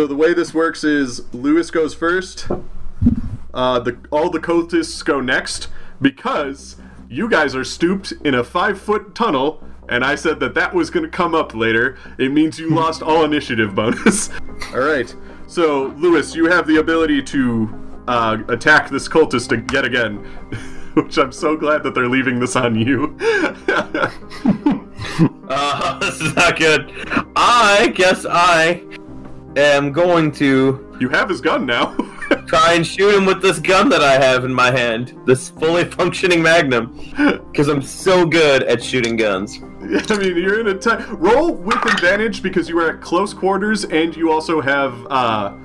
so the way this works is Lewis goes first. Uh, the all the cultists go next because you guys are stooped in a five foot tunnel, and I said that that was going to come up later. It means you lost all initiative bonus. all right. So Lewis, you have the ability to uh, attack this cultist yet again, which I'm so glad that they're leaving this on you. Uh, this is not good. I guess I am going to you have his gun now. try and shoot him with this gun that I have in my hand. This fully functioning Magnum. Because I'm so good at shooting guns. I mean, you're in a t- roll with advantage because you are at close quarters, and you also have uh,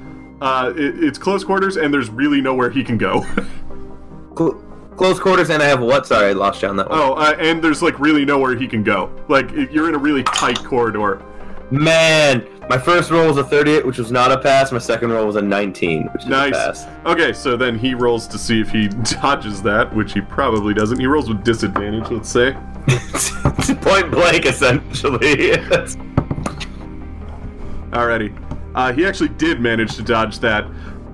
uh, it, it's close quarters, and there's really nowhere he can go. Cl- close quarters, and I have what? Sorry, I lost you on that one. oh, uh, and there's like really nowhere he can go. Like you're in a really tight corridor. Man, my first roll was a 38, which was not a pass. My second roll was a 19, which is a Nice. pass. Okay, so then he rolls to see if he dodges that, which he probably doesn't. He rolls with disadvantage, let's say. Point blank, essentially. Alrighty. Uh, he actually did manage to dodge that,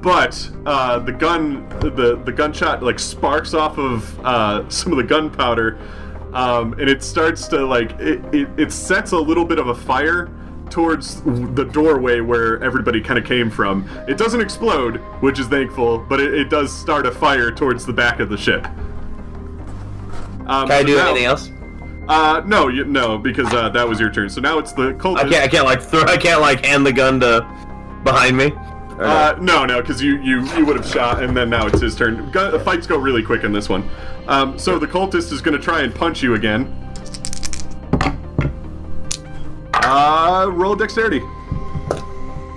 but uh, the gun, the the gunshot like sparks off of uh, some of the gunpowder, um, and it starts to like it, it, it sets a little bit of a fire towards the doorway where everybody kind of came from. It doesn't explode, which is thankful, but it, it does start a fire towards the back of the ship. Um, Can I do now- anything else? Uh, no, you, no, because uh, that was your turn. So now it's the cultist. I can't. I can't like throw. I can't like hand the gun to behind me. Uh, no, no, because you you you would have shot, and then now it's his turn. Gu- fights go really quick in this one. Um, so the cultist is going to try and punch you again. Uh, roll dexterity.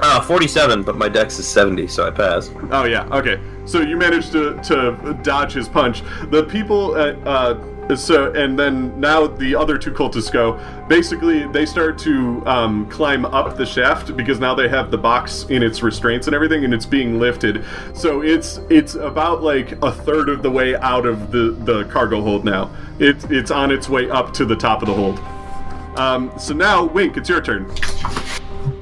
Oh, 47, but my dex is 70, so I pass. Oh yeah, okay. So you managed to to dodge his punch. The people at uh. So and then now the other two cultists go. Basically, they start to um, climb up the shaft because now they have the box in its restraints and everything, and it's being lifted. So it's it's about like a third of the way out of the the cargo hold now. It's it's on its way up to the top of the hold. Um, so now, Wink, it's your turn.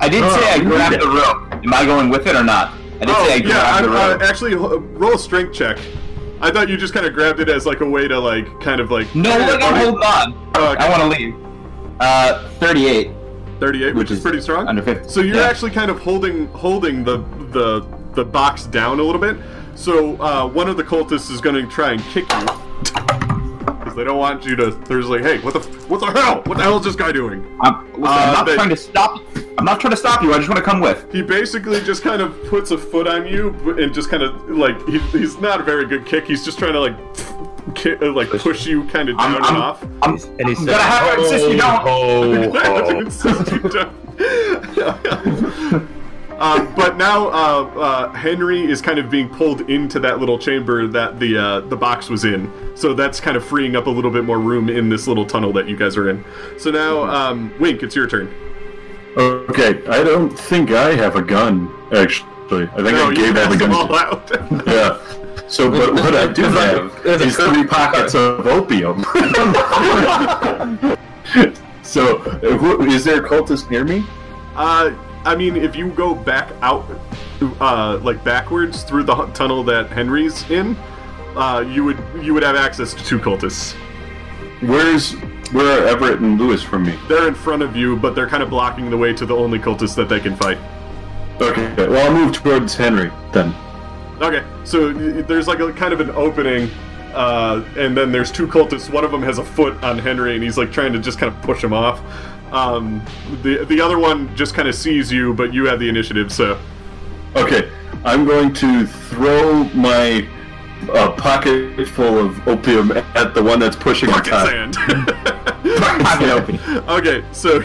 I did say I Oh, grabbed the rope. Am I going with it or not? I did Oh say I yeah, grabbed the rope. uh, actually, uh, roll a strength check. I thought you just kind of grabbed it as like a way to like kind of like no, look, I'm okay. holding on. Oh, okay. I want to leave. Uh, 38. 38, which, which is is pretty strong. under 50. So you're Yeah. actually kind of holding holding the the the box down a little bit. So uh, one of the cultists is going to try and kick you because they don't want you to. They're just like, hey, what the what the hell? What the hell is this guy doing? I'm, listen, Uh, I'm not they- trying to stop. I'm not trying to stop you. I just want to come with. He basically just kind of puts a foot on you and just kind of like he, he's not a very good kick. He's just trying to like ki- uh, like push you kind of down I'm, and I'm, off. I'm, And he I'm gonna have to insist you don't. Oh, I have to oh. Insist you don't. um, but now uh, uh, Henry is kind of being pulled into that little chamber that the uh, the box was in. So that's kind of freeing up a little bit more room in this little tunnel that you guys are in. So now, um, Wink, it's your turn. Okay, I don't think I have a gun, actually. I think No, I gave all the guns. all out. Yeah. So, but what I do have is three pockets of opium. so, uh, who, is there a cultist near me? Uh, I mean, if you go back out, uh, like backwards through the tunnel that Henry's in, uh, you would you would have access to two cultists. Where's where are Everett and Lewis from me? They're in front of you, but they're kind of blocking the way to the only cultist that they can fight. Okay, well I'll move towards Henry then. Okay, so there's like a kind of an opening, uh, and then there's two cultists. One of them has a foot on Henry, and he's like trying to just kind of push him off. Um, the the other one just kind of sees you, but you have the initiative, so Okay, I'm going to throw my uh, pocket full of opium at the one that's pushing the bucket top. sand. Pocket open. okay, so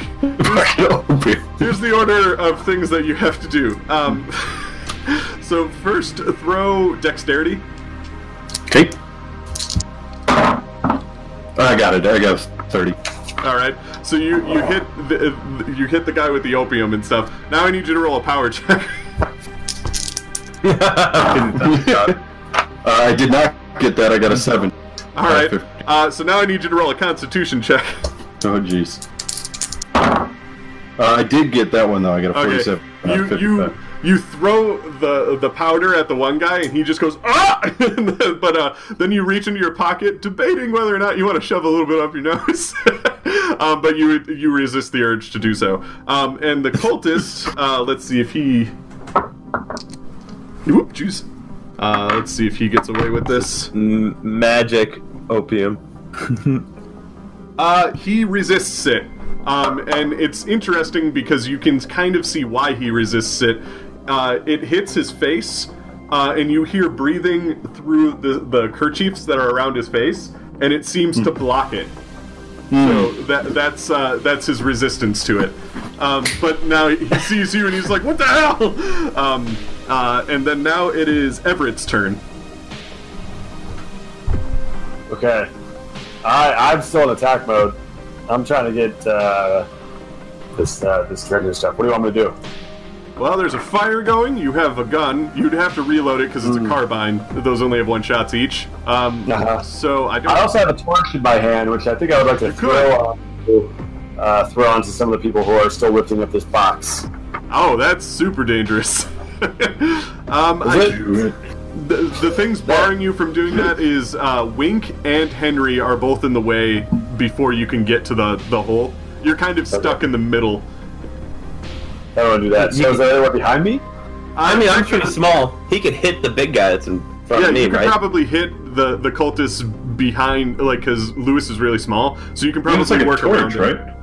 Here's the order of things that you have to do. Um, so first, throw dexterity. Okay. I got it. I got thirty. All right. So you you hit the you hit the guy with the opium and stuff. Now I need you to roll a power check. uh, I did not get that. I got a seven. All right. Uh, so now I need you to roll a Constitution check. Oh jeez. Uh, I did get that one though. I got a Okay. forty-seven. of You you 55. You throw the the powder at the one guy, and he just goes ah. but uh, then you reach into your pocket, debating whether or not you want to shove a little bit up your nose. um, but you you resist the urge to do so. Um, and the cultist, uh, let's see if he. Whoop, juice. Uh, let's see if he gets away with this. M- magic opium. Uh, he resists it. Um, and it's interesting because you can kind of see why he resists it. Uh, it hits his face, uh, and you hear breathing through the, the kerchiefs that are around his face, and it seems to block it. So that that's uh, that's his resistance to it. Um, but now he sees you and he's like, "What the hell?" Um, uh, and then now it is Everett's turn. Okay. I I'm still in attack mode. I'm trying to get uh, this uh, this treasure stuff. What do you want me to do? Well, there's a fire going. You have a gun. You'd have to reload it because it's a carbine. Those only have one shots each. Um, Uh-huh. So I don't. I also have a torch in my hand, which I think I would like to throw on, uh, throw onto some of the people who are still lifting up this box. Oh, that's super dangerous. um, I- the, the things barring you from doing that is uh, Wink and Henry are both in the way before you can get to the the hole. You're kind of stuck in the middle. I don't want to do that. So is there anyone behind me? I mean, I'm pretty small. He could hit the big guy that's in front Yeah, of me, you could right? probably hit the the cultists behind, like, because Lewis is really small, so you can probably It's like a work torch, around it. right?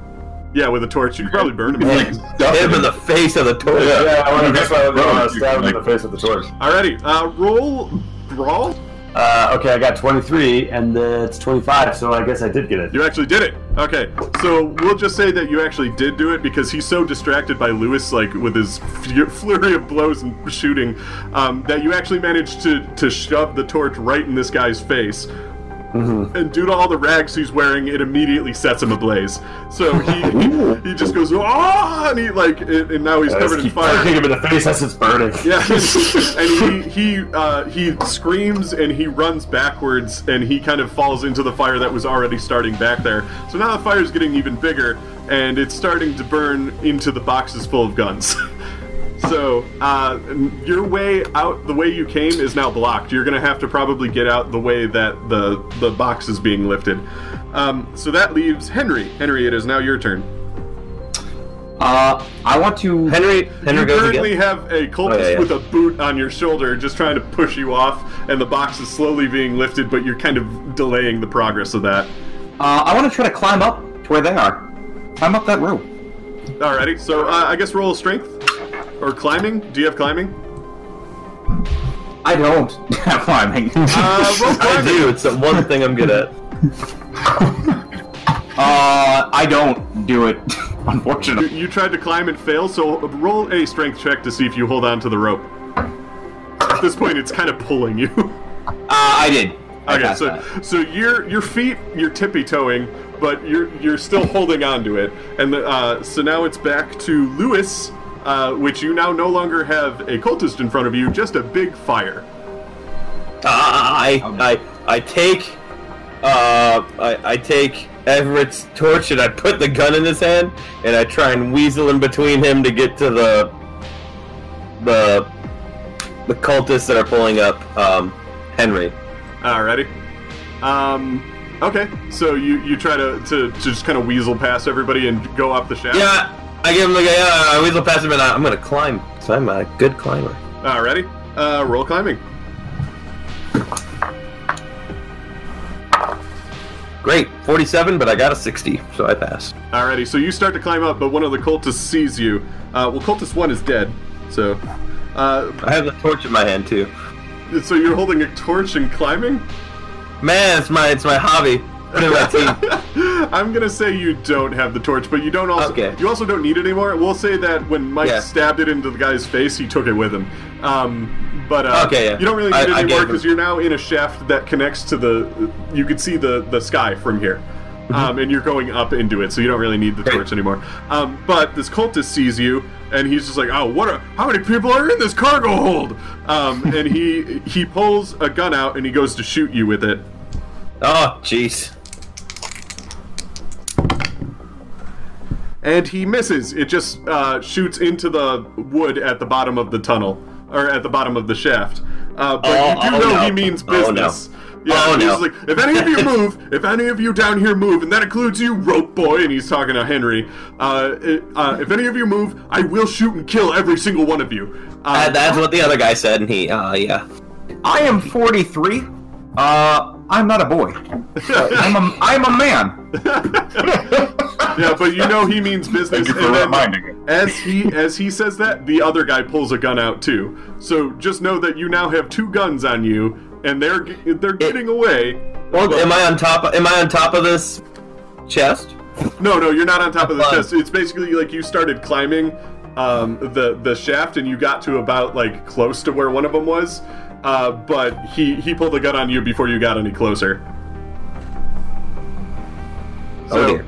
Yeah, with a torch, you could probably burn him. Like, Hit him in the face of the torch. Yeah. Yeah, I want to. That's why I want Right. to stab him in the face of the torch. Alrighty, uh, roll brawl. Uh, okay, I got 23, and it's 25, so I guess I did get it. You actually did it. Okay, so we'll just say that you actually did do it because he's so distracted by Lewis, like with his flurry of blows and shooting, um, that you actually managed to to shove the torch right in this guy's face. And due to all the rags he's wearing, it immediately sets him ablaze. So he he, just goes ah, and he like, and and now he's covered in fire. kicking him in the face as it's burning. Yeah, and he he uh, he screams and he runs backwards and he kind of falls into the fire that was already starting back there. So now the fire's getting even bigger and it's starting to burn into the boxes full of guns. so uh, your way out, the way you came, is now blocked. You're gonna have to probably get out the way that the the box is being lifted. Um, so that leaves Henry. Henry, it is now your turn. Uh, I want to. Henry, Henry you goes currently again. have a cultist Oh, yeah, yeah. with a boot on your shoulder, just trying to push you off, and the box is slowly being lifted, but you're kind of delaying the progress of that. Uh, I want to try to climb up to where they are. Climb up that rope. Alrighty, so uh, I guess roll strength or climbing. Do you have climbing? I don't have climbing. Uh, roll I climbing. do. It's the one thing I'm good at. Uh, I don't do it, You, unfortunately. you tried to climb and fail, so roll a strength check to see if you hold on to the rope. At this point, it's kind of pulling you. Uh, I did. I Okay, so that. so your your feet you're tippy toeing, but you're you're still holding on to it, and the, uh, so now it's back to Lewis, uh, which you now no longer have a cultist in front of you, just a big fire. I I I take uh I, I take Everett's torch and I put the gun in his hand and I try and weasel in between him to get to the the the cultists that are pulling up um Henry. Alrighty. Um. Okay, so you you try to to, to just kind of weasel past everybody and go up the shaft. Yeah, I give him a yeah, I weasel past him and I, I'm gonna climb. So I'm a good climber. Alrighty. Uh, roll climbing. Great, 47, but I got a 60, so I pass. Alrighty, so you start to climb up, but one of the cultists sees you. Uh, well, cultist one is dead, so. Uh, I have the torch in my hand too. so you're holding a torch and climbing? Man, it's my it's my hobby. Put it in my team. I'm gonna say you don't have the torch, but you don't also Okay. you also don't need it anymore. We'll say that when Mike Yeah. stabbed it into the guy's face, he took it with him. Um, but uh, Okay, yeah. you don't really need I- it anymore because you're now in a shaft that connects to the. You can see the the sky from here. Um, and you're going up into it, so you don't really need the Mm-hmm. Great. torch anymore. Um, but this cultist sees you, and he's just like, "Oh, what? A, how many people are in this cargo hold?" Um, and he he pulls a gun out and he goes to shoot you with it. Oh, jeez. And he misses. It just uh, shoots into the wood at the bottom of the tunnel, or at the bottom of the shaft. Uh, but Oh, you do oh, know no. he means business. Oh, no. business. Yeah, Oh, he's no. like, if any of you move, if any of you down here move, and that includes you, rope boy, and he's talking to Henry. Uh, uh, if any of you move, I will shoot and kill every single one of you. Uh, Uh, that's what the other guy said, and he, uh, yeah. I am 43. Uh, I'm not a boy. I'm a, I'm a man. yeah, but you know he means business. Thank you for and then reminding me. As he as he says that, the other guy pulls a gun out too. So just know that you now have two guns on you, and they're they're getting away. Well, But- am I on top? Am I on top of this chest? No, no, you're not on top of the Fun. chest. It's basically like you started climbing um, the the shaft, and you got to about like close to where one of them was. Uh, but he he pulled a gun on you before you got any closer. Oh dear.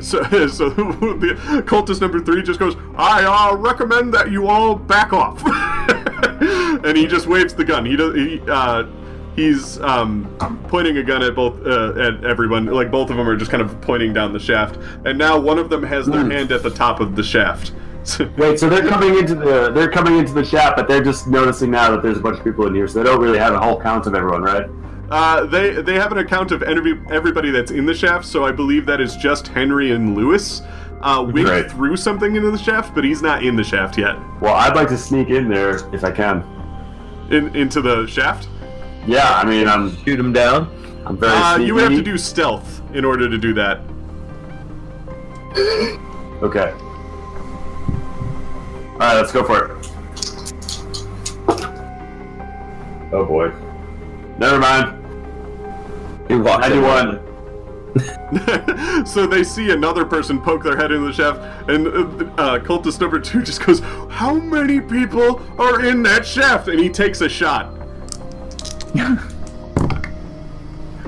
So, so the cultist number three just goes, I uh, recommend that you all back off. and he just waves the gun. He does. He, uh, he's um, pointing a gun at both uh, at everyone. Like both of them are just kind of pointing down the shaft. And now one of them has their hand at the top of the shaft. Wait, so they're coming into the they're coming into the shaft, but they're just noticing now that there's a bunch of people in here, so they don't really have a whole count of everyone, right? Uh, they they have an account of every, everybody that's in the shaft, so I believe that is just Henry and Lewis. Uh, Wink Right. threw something into the shaft, but he's not in the shaft yet. Well, I'd like to sneak in there if I can. In into the shaft. Yeah, I mean, I'm Shoot him down. I'm very. Uh, you have to do stealth in order to do that. Okay. All right, let's go for it. Oh boy. Never mind. He walked in. Ninety-one. so they see another person poke their head into the shaft, and uh, uh, cultist number two just goes, "How many people are in that shaft?" And he takes a shot,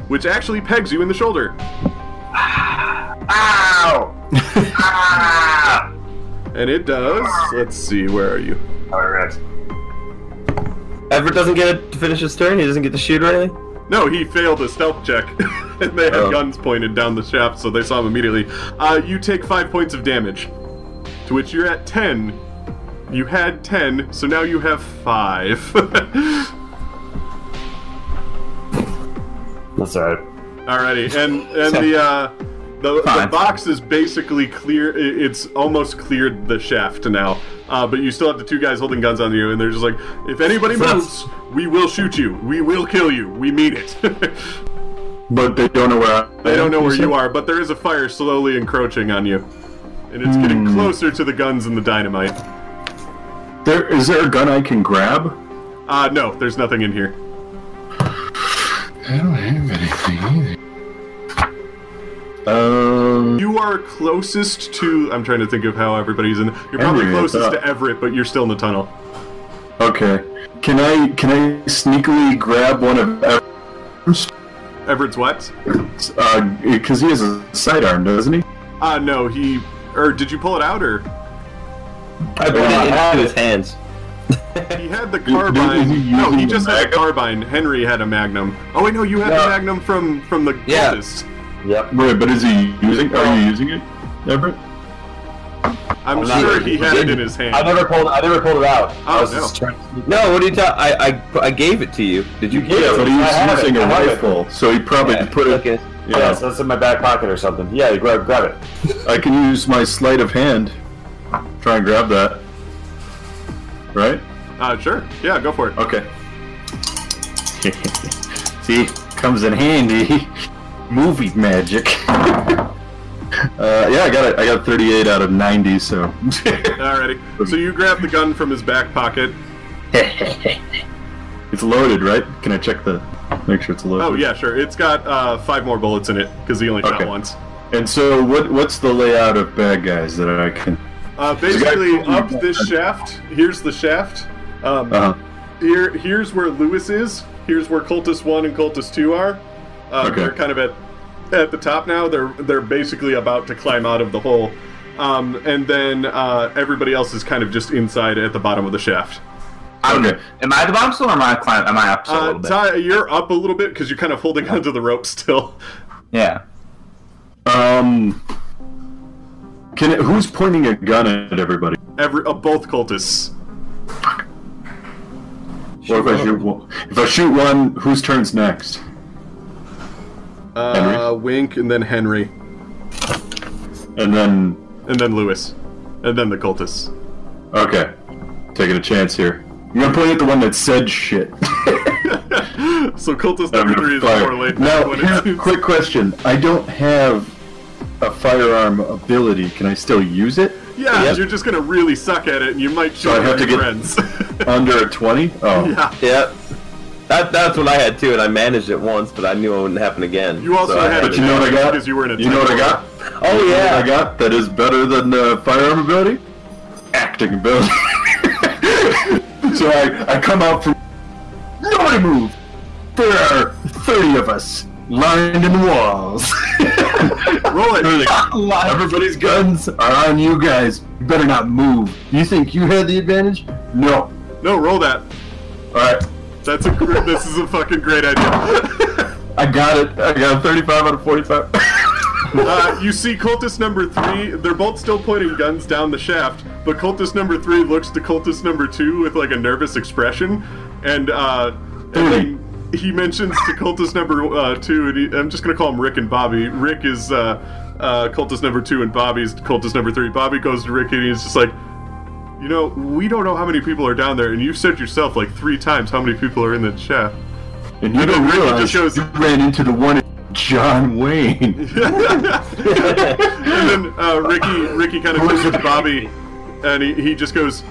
which actually pegs you in the shoulder. Ow! ah! And it does. Let's see, where are you? All right. Everett doesn't get to finish his turn. He doesn't get to shoot or anything. No, he failed a stealth check, and they had Oh. guns pointed down the shaft, so they saw him immediately. Uh, you take five points of damage, to which you're at ten. You had ten, so now you have five. That's all right. Alrighty, and and the uh, the, the box is basically clear. It's almost cleared the shaft now, uh, but you still have the two guys holding guns on you, and they're just like, if anybody moves, we will shoot you. We will kill you. We mean it. But they don't know where I They don't know where you are, but there is a fire slowly encroaching on you. And it's getting closer to the guns and the dynamite. There is there a gun I can grab? Uh, no, there's nothing in here. I don't have anything either. Um, You are closest to. I'm trying to think of how everybody's in. You're probably Henry, closest thought- to Everett, but you're still in the tunnel. okay. Can I can I sneakily grab one of Everett's? Everett's what? Uh, because he has a sidearm, doesn't he? Uh, no, he. Or did you pull it out, or. I put it had into his hands. He had the is he carbine. No, he just had a carbine. Henry had a magnum. Oh wait, no, you had the magnum from from the Yeah. cultist. Yep. Right, but is he using? Are you using it, Everett? I'm I'm sure sure he he had it in his hand. I never pulled. I never pulled it out. I Oh, was no. just trying to No, what are you talking? I, I I gave it to you. Did you? You get gave it? it. But I have he's it, using a I have it. rifle, so he probably Yeah, put it. okay. Yeah, Yeah, so that's in my back pocket or something. Yeah, you grab grab it. I can use my sleight of hand. Try and grab that. Right? Uh, sure. Yeah, go for it. Okay. See, comes in handy. Movie magic. uh, yeah, I got it. I got 38 out of 90, so. Alrighty. So you grab the gun from his back pocket. it's loaded, right? Can I check the? Make sure it's loaded. Oh yeah, sure. It's got uh, five more bullets in it because he only shot Okay. once. And so, what? What's the layout of bad guys that I can? Uh, a basically, up this shaft. Here's the shaft. Um, Uh huh. Here, here's where Lewis is. Here's where Cultist One and Cultist Two are. Uh, Okay. They're kind of at at the top now. They're they're basically about to climb out of the hole. Um, and then uh, everybody else is kind of just inside at the bottom of the shaft. Okay. Am I at the bottom still, or am I climb, Am I up still a Uh, little bit? Ty, you're up a little bit because you're kind of holding onto the rope still. yeah. Um. Can it, who's pointing a gun at everybody? Every uh, both cultists. Or if I shoot one, if I shoot one, whose turn's next? Uh, Henry? Wink, and then Henry, And then, and then Lewis, and then the cultists. okay, taking a chance here. I'm gonna point at the one that said shit. So cultist I'm number gonna three is fire. more late. Now, when here, it's- quick question. I don't have a firearm ability. Can I still use it? Yeah, Yep. you're just gonna really suck at it, and you might shoot I have your to get- friends. Under a 20? Oh. yeah. Yeah. That, that's what I had too, and I managed it once, but I knew it wouldn't happen again. You also So I had But you know what I got? because you were in a You know what I got? Oh You know what yeah. I got that is better than uh, firearm ability? Acting ability. so I, I come out from. Nobody move! There are 30 of us lined in the walls. Roll it. Everybody's guns are on you guys. You better not move. You think you had the advantage? No. No, roll that. Alright. That's a. this is a fucking great idea. I got it. I got a 35 out of 45. uh, you see cultist number three. They're both still pointing guns down the shaft, but cultist number three looks to cultist number two with like a nervous expression, and uh, and then he mentions to cultist number uh, two, and he, I'm just gonna call him Rick and Bobby. Rick is uh, uh, cultist number two, and Bobby's cultist number three. Bobby goes to Rick, and he's just like. You know, we don't know how many people are down there, and you said yourself like three times how many people are in the shaft. And you don't realize just shows- you ran into the one John Wayne. and then uh, Ricky Ricky kind of goes to Bobby, and he, he just goes,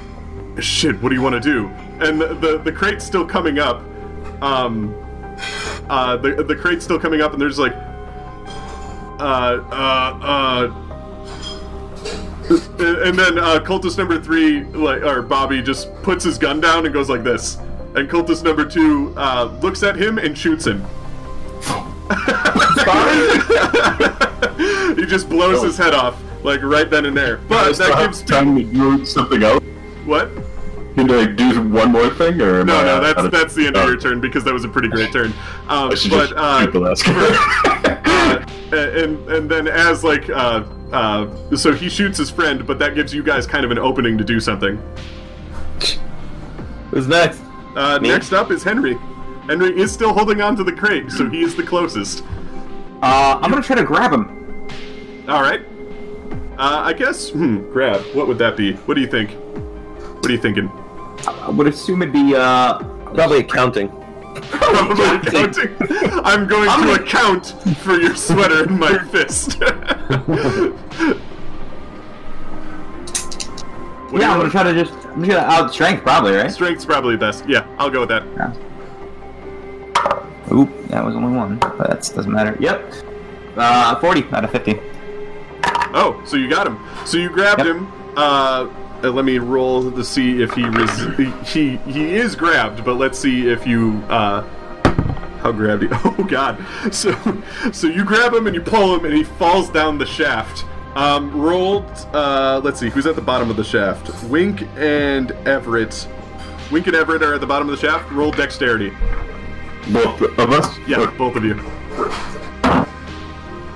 "Shit, what do you want to do?" And the, the the crate's still coming up. Um, uh, the the crate's still coming up, and there's like, uh, uh, uh. And then uh, cultist number three, like, or Bobby, just puts his gun down and goes like this. And cultist number two uh, looks at him and shoots him. he just blows his head off, like right then and there. But that gives time to do something else. what? Can I do one more thing, or No, I no, that's that's the end of your turn because that was a pretty great turn. Um, but uh, and and then as like uh, uh, so he shoots his friend, but that gives you guys kind of an opening to do something. Who's next? Uh, Me? next up is Henry. Henry is still holding on to the crate, so he is the closest. Uh, I'm gonna try to grab him. All right. Uh, I guess. Hmm. Grab. What would that be? What do you think? What are you thinking? I would assume it'd be uh. Probably accounting. Counting. I'm going I'm to gonna- account for your sweater in my fist. What Yeah, I'm gonna try to just. I'm just gonna out strength probably, right? Strength's probably best. Yeah, I'll go with that. Oop, that was only one, but that doesn't matter. Yep. Uh, 40 out of 50. Oh, so you got him. So you grabbed Yep. him. Uh, uh, let me roll to see if he res- he he is grabbed, but let's see if you uh how grabbed he. Oh God! So so you grab him and you pull him and he falls down the shaft. Um, rolled. Uh, let's see who's at the bottom of the shaft. Wink and Everett. Wink and Everett are at the bottom of the shaft. Roll dexterity. Both of us? Yeah, Okay. both of you.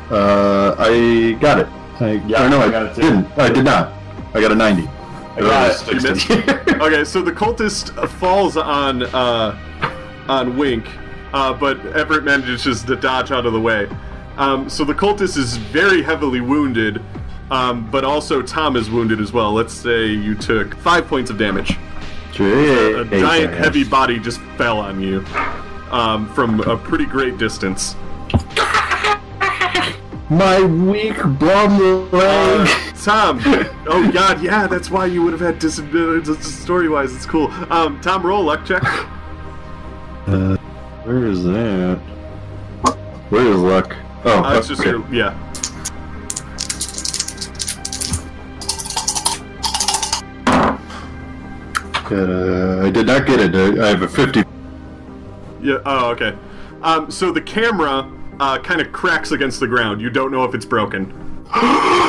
Uh, I got it. I, Yeah, or no, I I, got it too. didn't. I did not. I got a 90. I. You missed. okay, so the cultist falls on uh, on Wink, uh, but Everett manages to dodge out of the way. Um, so the cultist is very heavily wounded, um, but also Tom is wounded as well. Let's say you took five points of damage. A giant, heavy body just fell on you um, from a pretty great distance. My weak bum leg. Uh, Tom, oh god, yeah, that's why you would have had disabilities. Story-wise, it's cool. Um, Tom, roll luck check. Uh, where is that? Where is luck? Oh, Uh, it's just okay. your, yeah. Uh, I did not get it. I, have a 50. Yeah. Oh, okay. Um, so the camera uh, kind of cracks against the ground. You don't know if it's broken.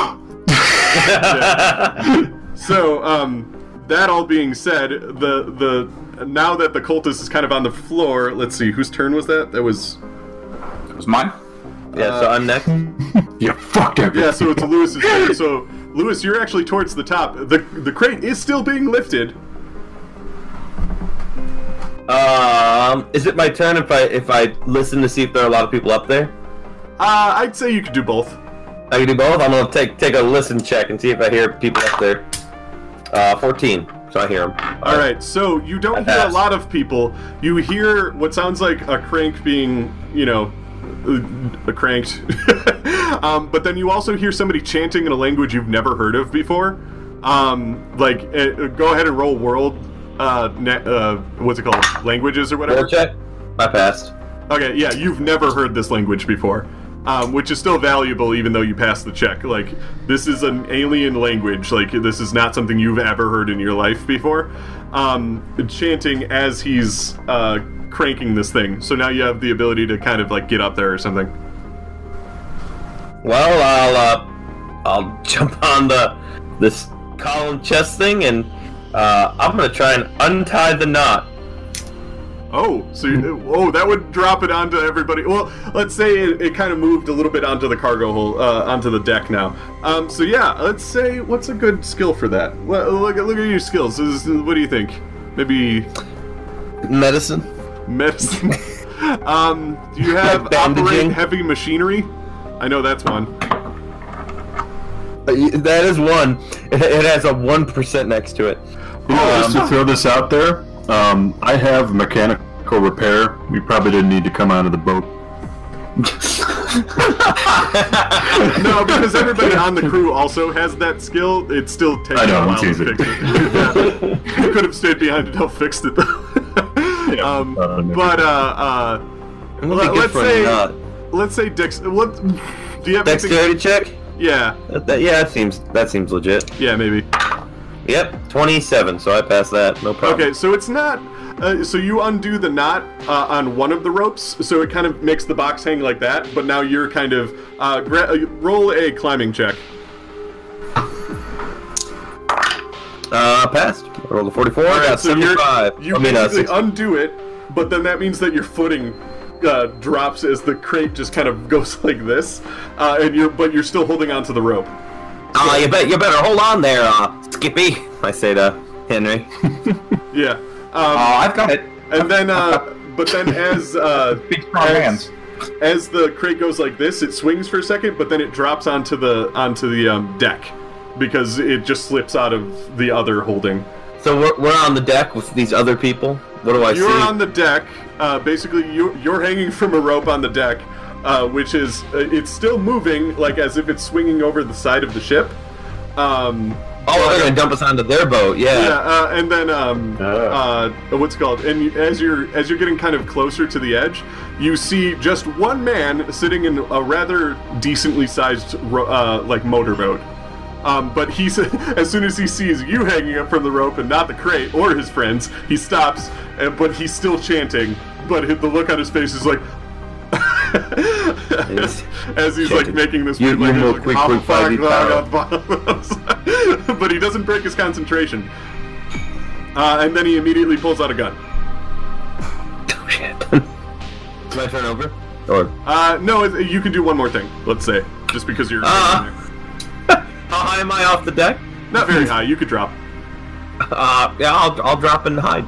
Yeah. So, um, that all being said, the the now that the cultist is kind of on the floor, let's see, whose turn was that? That was It was mine? Yeah, so I'm next. You fucked everything. yeah. So it's Lewis's turn. So Lewis, you're actually towards the top. The the crate is still being lifted. Um, is it my turn if I if I listen to see if there are a lot of people up there? Uh, I'd say you could do both. I can do both. I'm gonna take take a listen check and see if I hear people up there. Uh, 14. So I hear them. All right, so you don't I hear a lot of people. You hear what sounds like a crank being, you know, uh, cranked. um, but then you also hear somebody chanting in a language you've never heard of before. Um, like, uh, go ahead and roll world. Uh, ne- uh, what's it called? Languages or whatever. Roll check. I passed. Okay, yeah, you've never heard this language before, um, which is still valuable even though you pass the check. Like, this is an alien language. Like, this is not something you've ever heard in your life before. Um, chanting as he's uh, cranking this thing. So now you have the ability to kind of like get up there or something. Well, I'll uh, I'll jump on the this column chest thing and uh, I'm gonna try and untie the knot. Oh, so you, oh, that would drop it onto everybody. Well, let's say it, it kind of moved a little bit onto the cargo hole, uh, onto the deck now. Um, so yeah, let's say what's a good skill for that? Well, look at look at your skills. Is- what do you think? Maybe Medicine. medicine. um, do you have Bandaging? operate heavy machinery? I know that's one. Uh, That is one. It, it has a one percent next to it. You know, just Um, to throw this out there, um, I have mechanical repair. We probably didn't need to come out of the boat. No, because everybody on the crew also has that skill. It still takes I know, a while it's to easy. fix it. Yeah. you could have stayed behind and helped fix it though. um, uh, never but uh, uh, It let, let's say- knot. let's say Dex. What? Do you have anything- Dexterity check. Yeah, That, that- yeah, that seems that seems legit. yeah, maybe. Yep, twenty-seven. So I passed that. No problem. Okay, so it's not. Uh, so you undo the knot uh, on one of the ropes, so it kind of makes the box hang like that. But now you're kind of uh, gra- uh, roll a climbing check. Uh, passed. I rolled a forty-four. All right, got so seventy-five. You I mean, uh, basically undo it, but then that means that your footing uh, drops as the crate just kind of goes like this, uh, and you're but you're still holding onto the rope. Ah, you bet. You better hold on there, uh, Skippy. I say to Henry. Yeah. Oh, Um, I've got it. and then, uh, but then as uh, Big strong as, hands. as the crate goes like this, it swings for a second, but then it drops onto the onto the um, deck because it just slips out of the other holding. So we're, we're on the deck with these other people. What do I say? You're see? on the deck. Uh, basically, you, you're hanging from a rope on the deck, uh, which is uh, it's still moving, like as if it's swinging over the side of the ship. Um, oh, they're gonna dump us onto their boat. Yeah. yeah, uh, and then um, Ah. uh, what's it called? And you- as you're as you're getting kind of closer to the edge, you see just one man sitting in a rather decently sized ro- uh, like motorboat. Um, but he's as soon as he sees you hanging up from the rope and not the crate or his friends, he stops. And, but he's still chanting. But the look on his face is like. as he's like Chanting. making this You- weird you language, more quick, like, quick, "Oh, fighty fuck, blah, blah." but he doesn't break his concentration. Uh, and then he immediately pulls out a gun. Oh shit. Can I turn over? Or Uh, no, it, you can do one more thing. Let's say, just because you're Uh. how high am I off the deck? not very high, you could drop, Uh, yeah, I'll I'll drop and hide.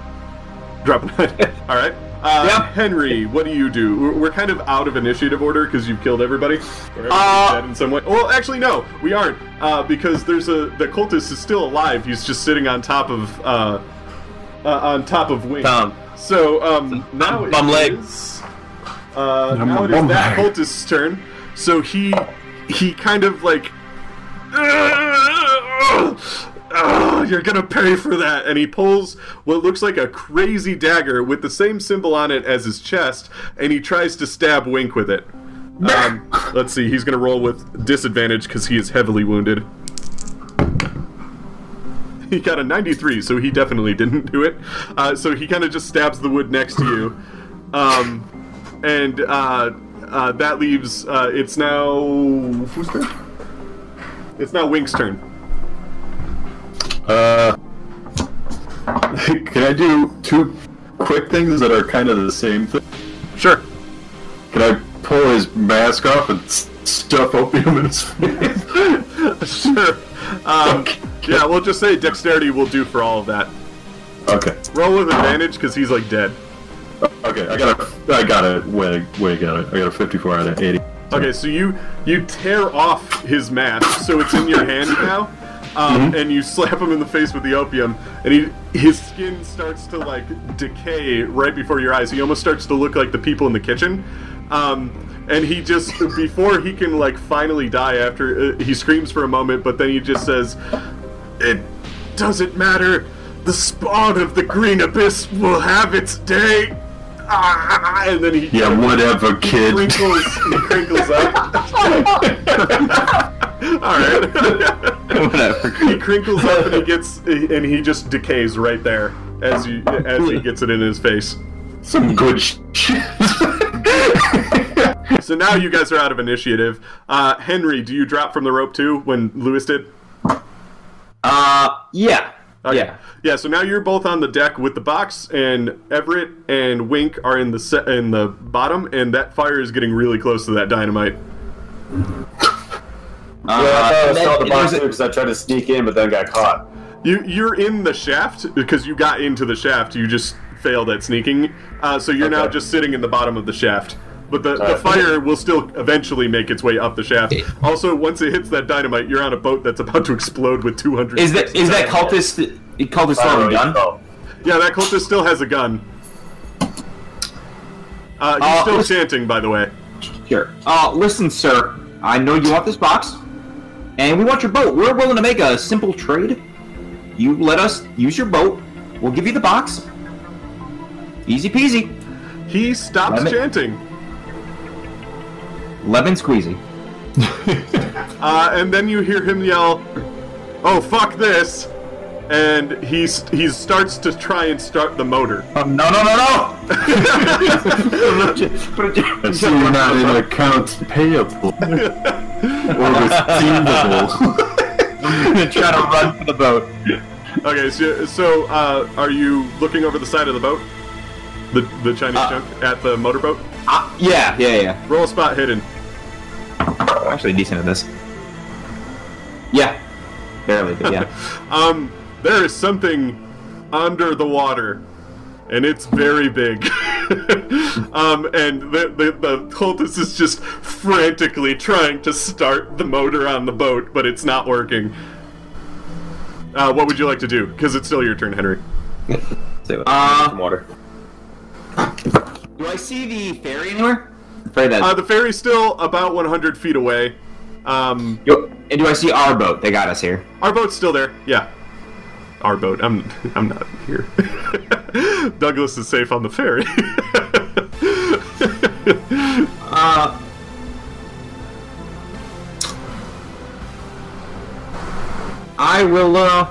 drop. And hide. All right. Uh, Yeah. Henry, what do you do? We're, we're kind of out of initiative order because you've killed everybody. Uh. dead in some way. Well, actually, no, we aren't. Uh, because there's a the cultist is still alive. He's just sitting on top of uh, uh on top of Wink. Tom. So um, now bum it leg. is, uh, now it is that cultist's turn. So he he kind of like. "Oh, you're gonna pay for that, and he pulls what looks like a crazy dagger with the same symbol on it as his chest, and he tries to stab Wink with it. Um, let's see, he's gonna roll with disadvantage because he is heavily wounded. He got a 93, so he definitely didn't do it. Uh, so he kind of just stabs the wood next to you. Um, and uh, uh, that leaves. Uh, it's now. Turn? It's now Wink's turn. Uh, can I do two quick things that are kind of the same thing? Sure. Can I pull his mask off and stuff opium in his face? Sure. Um, yeah, we'll just say dexterity will do for all of that. Okay. Roll with advantage because he's like dead. Okay, I got a, I got it. Way, way got it. I got a 54 out of 80. Okay, so you you tear off his mask, so it's in your hand now, um, and you slap him in the face with the opium, and he his skin starts to like decay right before your eyes. He almost starts to look like the people in the kitchen, um, and he just before he can like finally die after uh, he screams for a moment, but then he just says, "It doesn't matter. The spawn of the green abyss will have its day." Ah, and then he Yeah, whatever, he kid. crinkles, he crinkles up. All right. Whatever. he crinkles up and he gets and he just decays right there as you as he gets it in his face. Some good sh- So now you guys are out of initiative. Uh, Henry, do you drop from the rope too when Lewis did? Uh, yeah. Okay. Yeah. Yeah. So now you're both on the deck with the box, and Everett and Wink are in the se- in the bottom, and that fire is getting really close to that dynamite. Yeah, I thought I and then saw the box too because I tried to sneak in, but then got caught. You you're in the shaft because you got into the shaft. You just failed at sneaking. Uh, so you're now just sitting in the bottom of the shaft. But the, the Alright. fire will still eventually make its way up the shaft. Also, once it hits that dynamite, you're on a boat that's about to explode with 200. Is that is that cultist cultist still have a gun? know. Yeah, that cultist still has a gun. Uh, he's Uh, still listen- chanting, by the way. Sure. Uh, listen, sir. I know you want this box, and we want your boat. We're willing to make a simple trade. You let us use your boat. We'll give you the box. Easy peasy. He stops Lemon- chanting. Lemon squeezy. Uh, and then you hear him yell, "Oh fuck this!" And he he starts to try and start the motor. Um, no, no, no, no. I see you're not in accounts payable I'm gonna try to run for the boat. Okay, so so uh, are you looking over the side of the boat? The the Chinese Uh, junk at the motorboat? Uh, yeah, yeah, yeah. Roll a spot hidden. I'm actually decent at this. Yeah. Barely, but yeah. Um, there is something under the water, and it's very big. um, and the, the the cultist is just frantically trying to start the motor on the boat, but it's not working. Uh, what would you like to do? Because it's still your turn, Henry. Say what? Uh, Some water. Do I see the ferry anywhere? Afraid. Uh, the ferry's still about 100 feet away. Um, Yo, and do I see our boat? They got us here. Our boat's still there. Yeah. Our boat. I'm I'm not here. Douglas is safe on the ferry. Uh. I will, uh.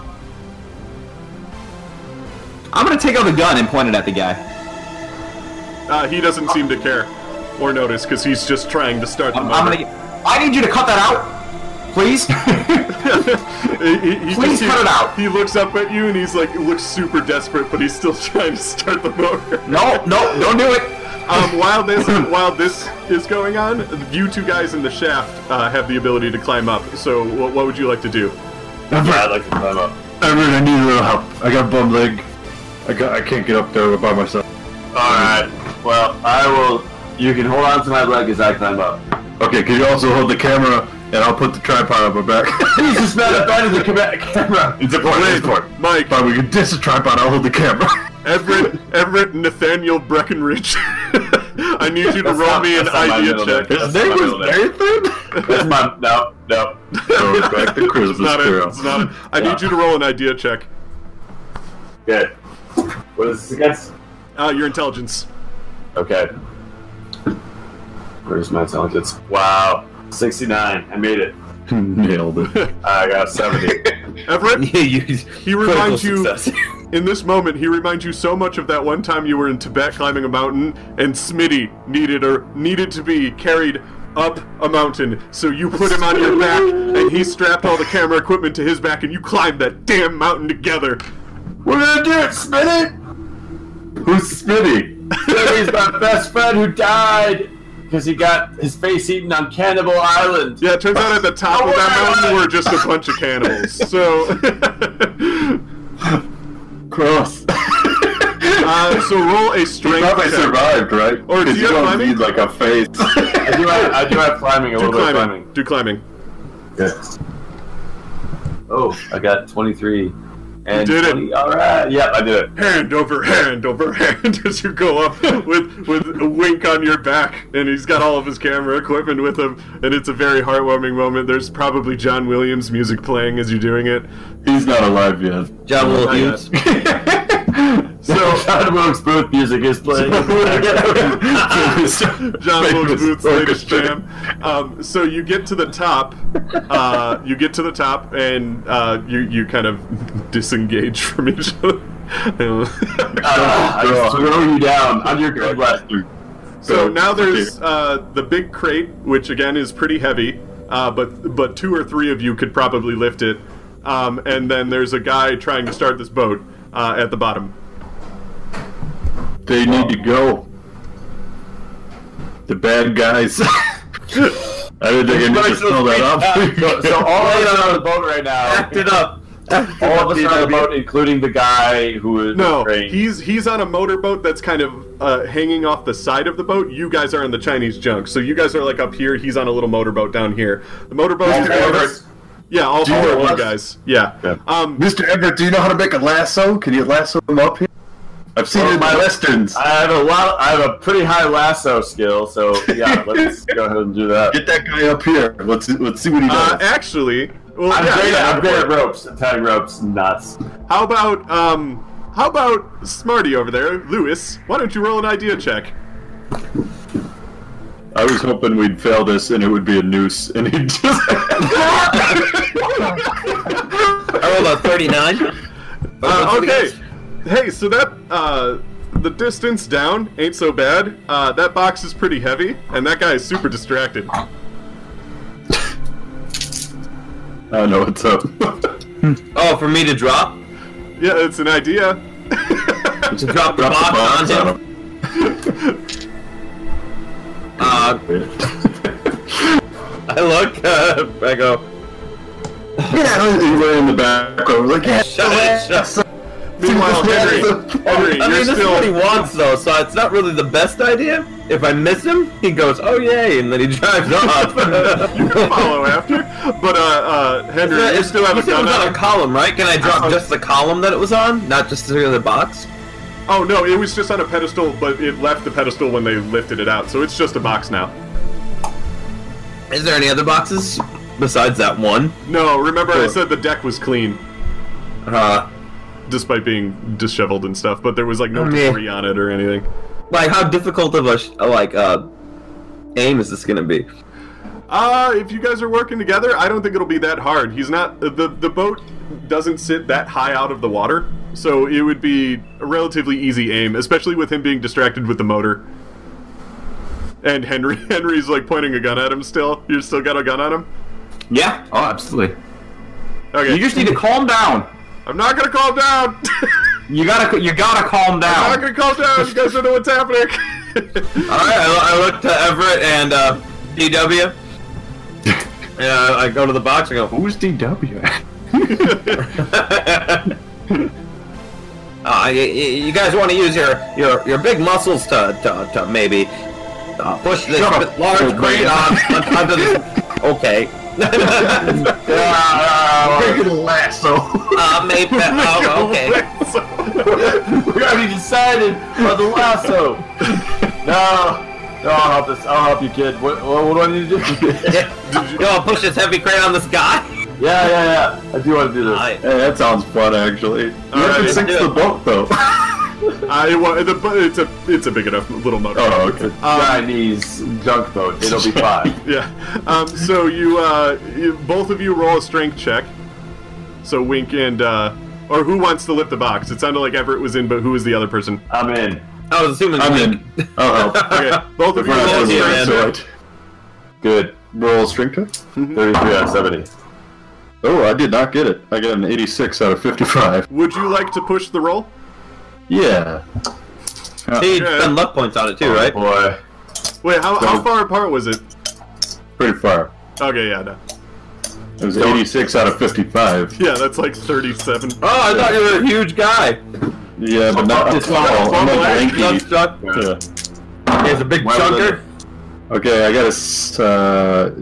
I'm gonna take out the gun and point it at the guy. uh, he doesn't seem to care or notice because he's just trying to start the I'm. I'm gonna get. I need you to cut that out, please. He- he- he Please just- cut it out. He looks up at you and he's like, looks super desperate, but he's still trying to start the motor. no, no, don't do it. Um, while this while this is going on, you two guys in the shaft uh, have the ability to climb up. So, what, what would you like to do? Yeah, I'd like to climb up. Everett, I need a little help. I got a bum leg. I got. I can't get up there by myself. Alright. Well, I will. You can hold on to my leg as I climb up. Okay, can you also hold the camera and I'll put the tripod on my back? Jesus, man, abandon the cam- camera. it's important. It's important. Mike, Fine, we can diss the tripod. I'll hold the camera. Everett, Everett Nathaniel Breckenridge. I need you to That's roll not- me an that's not my idea check. His name my was name. Nathan. That's my. No, no. Goes back to Christmas It's not it. Carol. It's not it. I need you to roll an idea check. Good. What is this against? Uh, your intelligence. Okay. Where's my intelligence? Wow. 69. I made it. Nailed it. I got 70. Everett, Yeah, you. he reminds you. In this moment, he reminds you so much of that one time you were in Tibet climbing a mountain, and Smitty needed or needed to be carried up a mountain. So you put him on your back, and he strapped all the camera equipment to his back, and you climbed that damn mountain together. We're gonna do it, Smitty! Who's Smitty? Smitty's my best friend who died! Because he got his face eaten on Cannibal Island. Yeah, it turns out at the top of that mountain were just a bunch of cannibals. So, Gross. uh, so roll a He strength probably check. survived, right? Or do 'Cause you have don't climbing? need like a face. I do have, I do have climbing, a Do little bit of climbing. climbing. Do climbing. Good. Oh, I got 23. And did it. 20 All right. Yep, I did it. Hand over hand over hand as you go up with with a wink on your back, and he's got all of his camera equipment with him, and it's a very heartwarming moment. There's probably John Williams music playing as you're doing it. He's not alive yet. John Will Not Hughes. So John Wilkes Booth music is playing. John Wilkes Booth's latest jam. Um, so you get to the top, uh, you get to the top, and uh, you you kind of disengage from each other. Ah, I throw you down on your good left. so now there's uh, the big crate, which again is pretty heavy, uh, but but two or three of you could probably lift it. Um, and then there's a guy trying to start this boat uh, at the bottom. They need to go. The bad guys. I didn't think I need to spell that up. So, so all of us are on the boat right now. Act it up. All of us are on the boat, including the guy who is No, trained. he's he's on a motorboat that's kind of uh, hanging off the side of the boat. You guys are in the Chinese junk, so you guys are like up here. He's on a little motorboat down here. The motorboat. All four of us? Yeah, all Do you four of you what? guys. Yeah. Yeah. Um, Mr. Everett, do you know how to make a lasso? Can you lasso him up here? I've seen it in my westerns. I have a lot. I have a pretty high lasso skill, so yeah, let's go ahead and do that. Get that guy up here. Let's let's see what he uh, does. actually, well, I'm yeah, great. yeah, I'm great at go for it. ropes, tying ropes. Nuts. How about um, how about Smarty over there, Lewis? Why don't you roll an idea check? I was hoping we'd fail this and it would be a noose, and he'd just. I rolled a 39. Uh, okay. Hey, so that uh, the distance down ain't so bad. Uh, that box is pretty heavy, and that guy is super distracted. I don't know what's up. Oh, for me to drop? Yeah, it's an idea. To drop the Drop the box box on on him? I look, uh, I go, Yeah, he went in the back. I was like, yeah, shut it, shut it. Meanwhile, Henry, Henry, I mean, this is what he wants, though, so it's not really the best idea. If I miss him, he goes, oh, yay, and then he drives off. you can follow after, but uh, uh, Henry, you It's- still have you a said it was on a column, right? Can I drop just the column that it was on, not just the other box? Oh no, it was just on a pedestal, but it left the pedestal when they lifted it out, so it's just a box now. Is there any other boxes besides that one? No, remember I said the deck was clean, Uh, despite being disheveled and stuff, but there was like no Oh, debris on it or anything. like, how difficult of a sh- like uh aim is this gonna be? Uh, if you guys are working together, I don't think it'll be that hard. He's not the the boat doesn't sit that high out of the water, so it would be a relatively easy aim, especially with him being distracted with the motor. And Henry Henry's like pointing a gun at him still. You still got a gun on him? Yeah. Oh, absolutely. Okay. You just need to calm down. I'm not gonna calm down. You gotta, you gotta calm down. I'm not gonna calm down. You guys don't know what's happening. Alright, I, I look to Everett and uh, DW. Yeah, I go to the box and go, Who's DW? Uh, you, you guys want to use your, your, your big muscles to, to, to maybe uh, push this Shut large old crate on, man. on, onto this. Okay. Big lasso. uh, maybe. Oh, okay. we already decided on the lasso. No, no, I'll help this. I'll help you, kid. What, what, what do I need to do? You want to push this heavy crate on this guy? Yeah, yeah, yeah. I do want to do this. I, Hey, that sounds fun, actually. You have Alrighty. to sink the boat, though. I wa- the, but it's a it's a big enough little motor. oh, It's a okay. Chinese junk boat. It'll be fine. Yeah. Um, so you, uh, you, both of you roll a strength check. So Wink and uh, or who wants to lift the box? It sounded like Everett was in, but who was the other person? I'm in. I was assuming. I'm Wink. in. Oh. Okay, both of you Right, roll a strength man. check. Good. Roll strength check. 33 out of 70. Oh, I did not get it. I got an 86 out of 55. Would you like to push the roll? Yeah. He Okay. spend luck points on it too, Oh, right? Boy. Wait, how, how far apart was it? Pretty far. Okay, yeah, no. It was 86 out of 55. Yeah, that's like 37. Oh, I thought you were a huge guy. Yeah, but not This tall. I'm like lanky. stuck. Yeah. He's a big Why chunker. Okay, I got a. s- uh,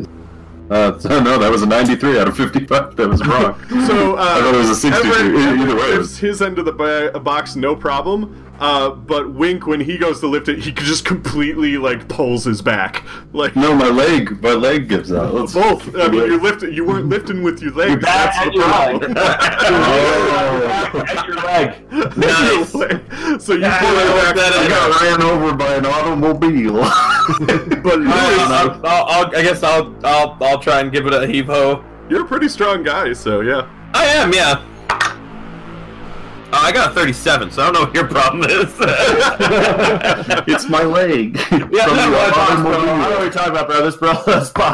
Uh, no, that was a 93 out of 55. That was wrong. So, uh, I thought it was a 62. Everett, Either way, it was. his end of the box, no problem. Uh, but Wink, when he goes to lift it, he just completely like pulls his back, like No, my leg. My leg gives out. Let's- both. I mean, you lifted. You weren't lifting with your legs. back That's and the your problem. Oh. At your leg. Nice. so you Yeah, pull I it like back. that. I got ran over by an automobile. But I'll, I'll, I'll, I guess I'll, I'll I'll try and give it a heave ho. you're a pretty strong guy, so yeah. I am, yeah. Uh, I got a 37, so I don't know what your problem is. it's my leg. Yeah, From the it's I awesome, don't know what you're talking about, bro. This bro.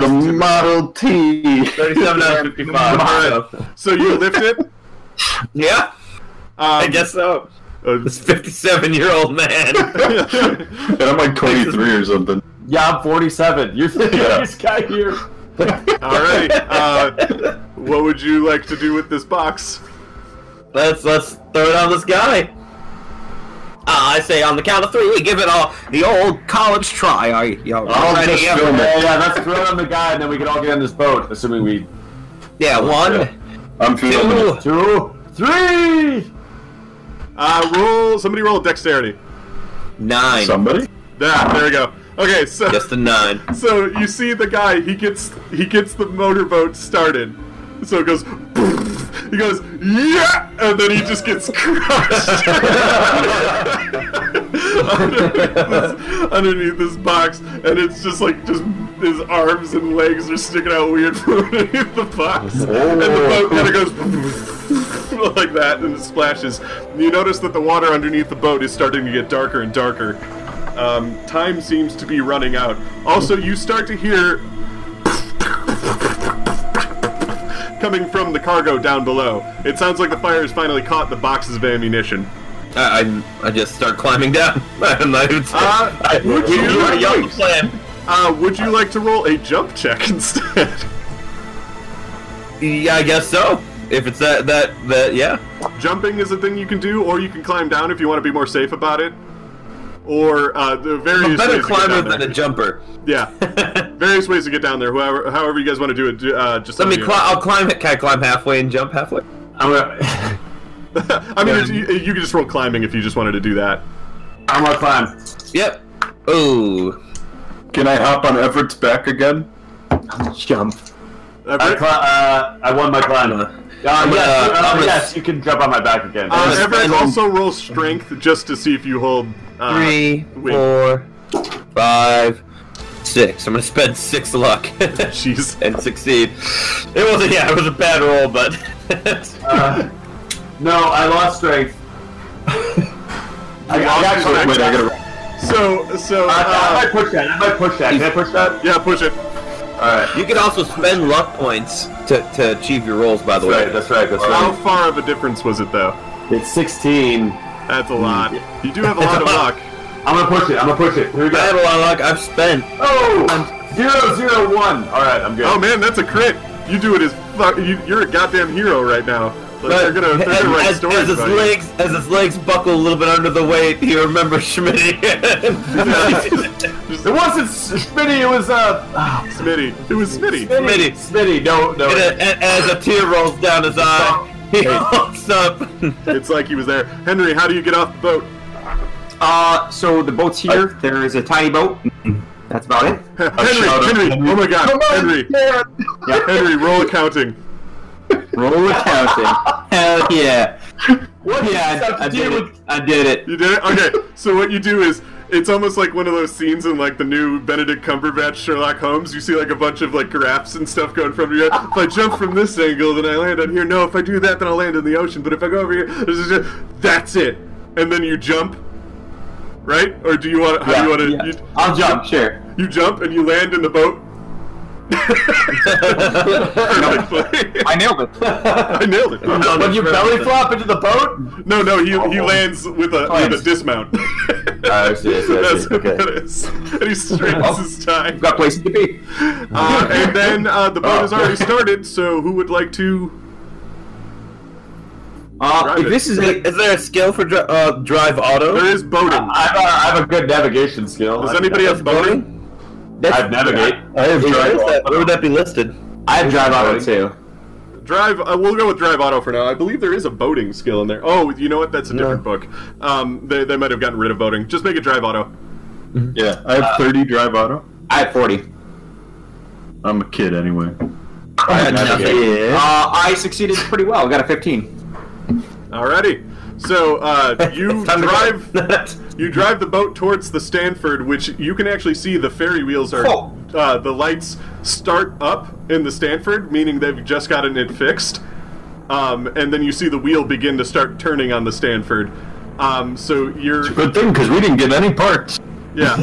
The Model T. 37 out of 55. so- So you lift it. Yeah, Um, I guess so. uh, This 57 year old man. And I'm like 23 or something. Yeah, I'm 47. You're the Yeah. youngest guy here. all right. Uh, what would you like to do with this box? Let's let's throw it on this guy. Uh, I say on the count of three, we give it all the old college try. Are you, you I'll ready? just Yeah. Yeah, yeah, let's throw it on the guy, and then we can all get on this boat, assuming we. Yeah, one, Yeah. I'm filming it. two, Two, three! Uh, roll. Somebody roll dexterity. nine. Somebody? Yeah, there we go. Okay, so Just a nine. so you see the guy. He gets he gets the motorboat started. So it goes. He goes yeah, and then he just gets crushed underneath, this, underneath this box, and it's just like just his arms and legs are sticking out weird from underneath the box, and the boat kind of goes like that, and it splashes. You notice that the water underneath the boat is starting to get darker and darker. Um, time seems to be running out. Also, you start to hear coming from the cargo down below. It sounds like the fire has finally caught the boxes of ammunition. I, I, I just start climbing down. Not even. Uh, I, would you, you you already like- plan. Uh, would you like to roll a jump check instead? Yeah, I guess so. If it's that that that yeah. Jumping is a thing you can do, or you can climb down if you want to be more safe about it. Or uh, the various a better ways climber down than a jumper. Yeah, various ways to get down there. However, however you guys want to do it, do- uh, just Let me let. I'll climb it. Can I climb halfway and jump halfway? I'm gonna, I mean, it's, you, you can just roll climbing if you just wanted to do that. I'm gonna climb. Yep. Ooh. Can I hop on Everett's back again? Jump. I, Everett? cli- uh, I won my climb. Uh, Uh, I'm yes, gonna- uh, I'm gonna- yes, you can jump on my back again. Uh, gonna Everett spend- also roll strength just to see if you hold. Uh, Three, wait. four, five, six. I'm gonna spend six luck Jeez. and succeed. It wasn't. Yeah, it was a bad roll, but. Uh, no, I lost strength. I, I got strength. Wait, I gotta. So, so, I, I uh, might push that. I might push that. Can I push that? yeah, push it. Alright. you can also spend luck points to, to achieve your rolls. By the That's way. right, that's right, that's right. How right. far of a difference was it, though? It's 16. That's a lot. Mm, you do have a lot of luck. I'm gonna push it, I'm gonna push it. Here we go. I have a lot of luck. I've spent. Oh! Zero, zero, one. Alright, I'm good. Oh man, that's a crit. You do it as fuck. You, you're a goddamn hero right now. Like, they're gonna, they're as, gonna write as, stories as his about you. legs, as his legs buckle a little bit under the weight, he remembers Schmidt. It wasn't S- Smitty, it was, uh... Oh, Smitty. It was Smitty. Smitty. Smitty, no, no. And, a- and as a tear rolls down his eye, he looks up. It's like he was there. Henry, how do you get off the boat? Uh, so the boat's here. There is a tiny boat. That's about it. Henry, shout out. Henry, oh my god, Henry. Yeah. Henry, roll accounting. Roll accounting. Hell yeah. What Yeah, does this I, I did it. I did it. You did it? Okay, so what you do is, it's almost like one of those scenes in like the new Benedict Cumberbatch Sherlock Holmes. You see like a bunch of like graphs and stuff going from your head. If I jump from this angle, then I land on here. No, if I do that, then I'll land in the ocean. But if I go over here, this is just- that's it. And then you jump, right? Or do you want? How do you want to? Yeah. You, I'll jump, sure. you jump and you land in the boat. I nailed it. I nailed it. when you belly flop into the boat? No, no, he, he lands with a with a dismount. I see, I see, I see. That's what Okay. that is. And he straightens his tie. We've got places to be. Uh, and then uh, the boat has Oh. already started. So who would like to? Uh, if it. this is a, Is there a skill for dri- uh, drive auto? There is boating. I have, a, I have a good navigation skill. Does I- anybody have boating? That's- I have navigate. I have Where drive is that? Where would that be listed? I have drive auto too. Drive. Uh, we'll go with drive auto for now. I believe there is a boating skill in there. Oh, you know what? That's a different book. Um, they, they might have gotten rid of boating. Just make it drive auto. Yeah, I have 30 drive auto. I have 40. I'm a kid anyway. I had Uh, I succeeded pretty well. I got a 15. Alrighty. So uh, you Time to drive. go. You drive the boat towards the Stanford, which you can actually see the ferry wheels are. Oh. Uh, the lights start up in the Stanford, meaning they've just gotten it fixed. Um, and then you see the wheel begin to start turning on the Stanford. Um, so you're Good thing, because we didn't get any parts. yeah.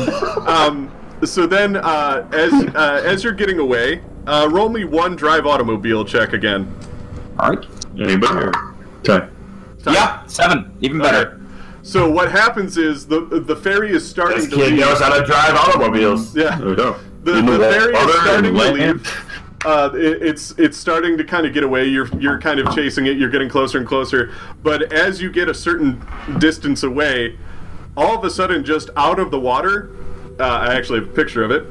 Um, so then, uh, as uh, as you're getting away, uh, roll me one drive automobile check again. Alright. Anybody? Or... Okay. Yeah, 7. Even better. So what happens is the the ferry is starting This to kid leave. knows how to drive automobiles. Yeah. There we go. The, the ferry is starting to leave. Uh, it, it's it's starting to kind of get away. You're you're kind of chasing it. You're getting closer and closer. But as you get a certain distance away, all of a sudden, just out of the water, uh, I actually have a picture of it.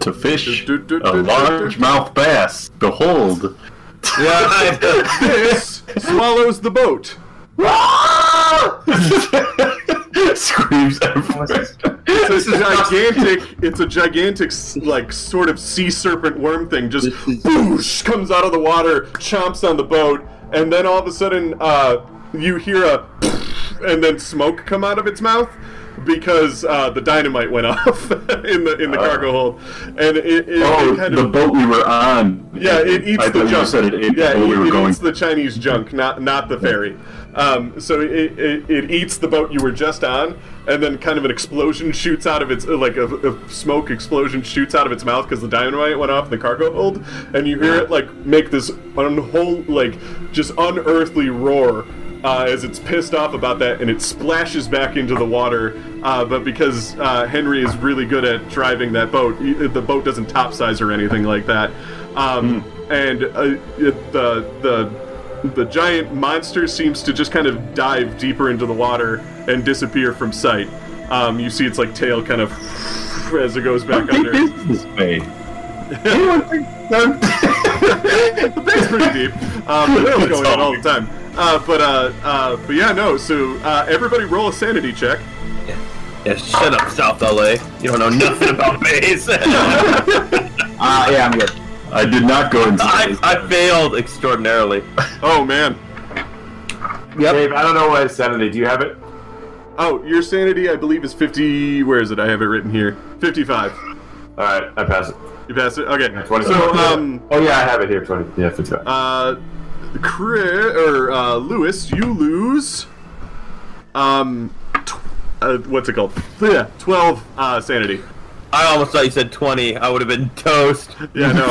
To fish a largemouth bass. Behold. Yeah, This swallows the boat. Screams everywhere. It's a gigantic. It's a gigantic, like sort of sea serpent worm thing. Just boosh comes out of the water, chomps on the boat, and then all of a sudden, uh, you hear a, and then smoke come out of its mouth because uh, the dynamite went off in the in the cargo hold, and it, it, Oh, it the of boat we were on. yeah, it eats I the junk. said it ate yeah, the boat we were going. eats the Chinese junk, not not the ferry. Um, so it, it, it eats the boat you were just on, and then kind of an explosion shoots out of its uh, like a, a smoke explosion shoots out of its mouth because the dynamite went off in the cargo hold, and you hear it like make this unwhole like just unearthly roar. Uh, as it's pissed off about that, and it splashes back into the water. Uh, but because uh, Henry is really good at driving that boat, y- the boat doesn't topsize or anything like that. Um, And uh, it, the the the giant monster seems to just kind of dive deeper into the water and disappear from sight. Um, you see its like tail kind of as it goes back Deep under. is this bay? Anyone think the pretty deep. Um, the whale's going on all the time. Uh, but uh, uh, but yeah, no. So uh, everybody roll a sanity check. yeah, shut up, South LA. You don't know nothing about bass. Uh, yeah, I'm good. I did not go into I, I failed extraordinarily. Oh man. Dave, I don't know what sanity. Do you have it? Oh, your sanity, I believe, is fifty. Where is it? I have it written here. Fifty-five. All right, I pass it. You pass it. Okay. 20. So um. oh yeah, I have it here. Twenty. Yeah, fifty-five. Uh, Chris, or uh, Lewis, you lose. Um, tw- uh, what's it called? Yeah, twelve uh, sanity. I almost thought you said 20. I would have been toast. Yeah, no.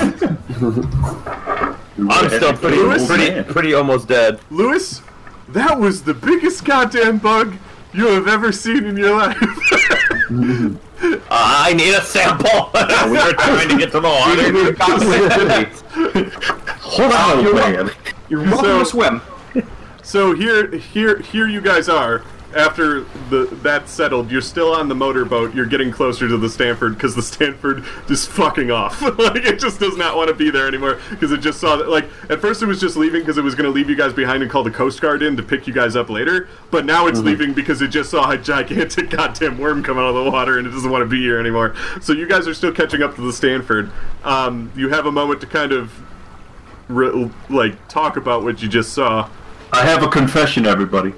I'm still pretty, Lewis? pretty, pretty almost dead. Lewis, that was the biggest goddamn bug you have ever seen in your life. Uh, I need a sample. we were trying to get to the water. Hold on, man. You're welcome So- to swim. so here, here, here, you guys are. After the that's settled, you're still on the motorboat. You're getting closer to the Stanford because the Stanford is fucking off. like it just does not want to be there anymore because it just saw that. Like at first it was just leaving because it was going to leave you guys behind and call the Coast Guard in to pick you guys up later. But now it's leaving because it just saw a gigantic goddamn worm come out of the water and it doesn't want to be here anymore. So you guys are still catching up to the Stanford. Um, you have a moment to kind of re- like talk about what you just saw. I have a confession, everybody.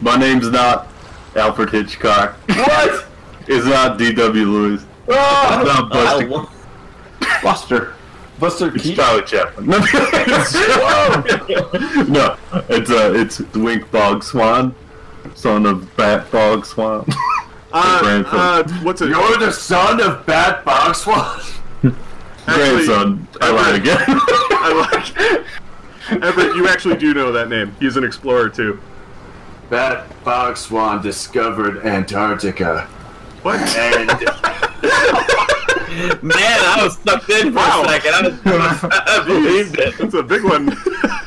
My name's not Alfred Hitchcock. what? It's not D.W. Lewis. It's Oh, not Buster. Buster. Buster It's Keaton. Charlie Chaplin. No, no, it's uh, it's Wink Bog Swan, son of Bat Bog Swan. Uh, uh, what's it? You're the son of Bat Boxwan. Actually, grandson. I lied again. I like. Everett, you actually do know that name. He's an explorer too. Bat Boxwan discovered Antarctica. What? And Man, I was sucked in for Wow. a second. I, was, I believed it. It's a big one.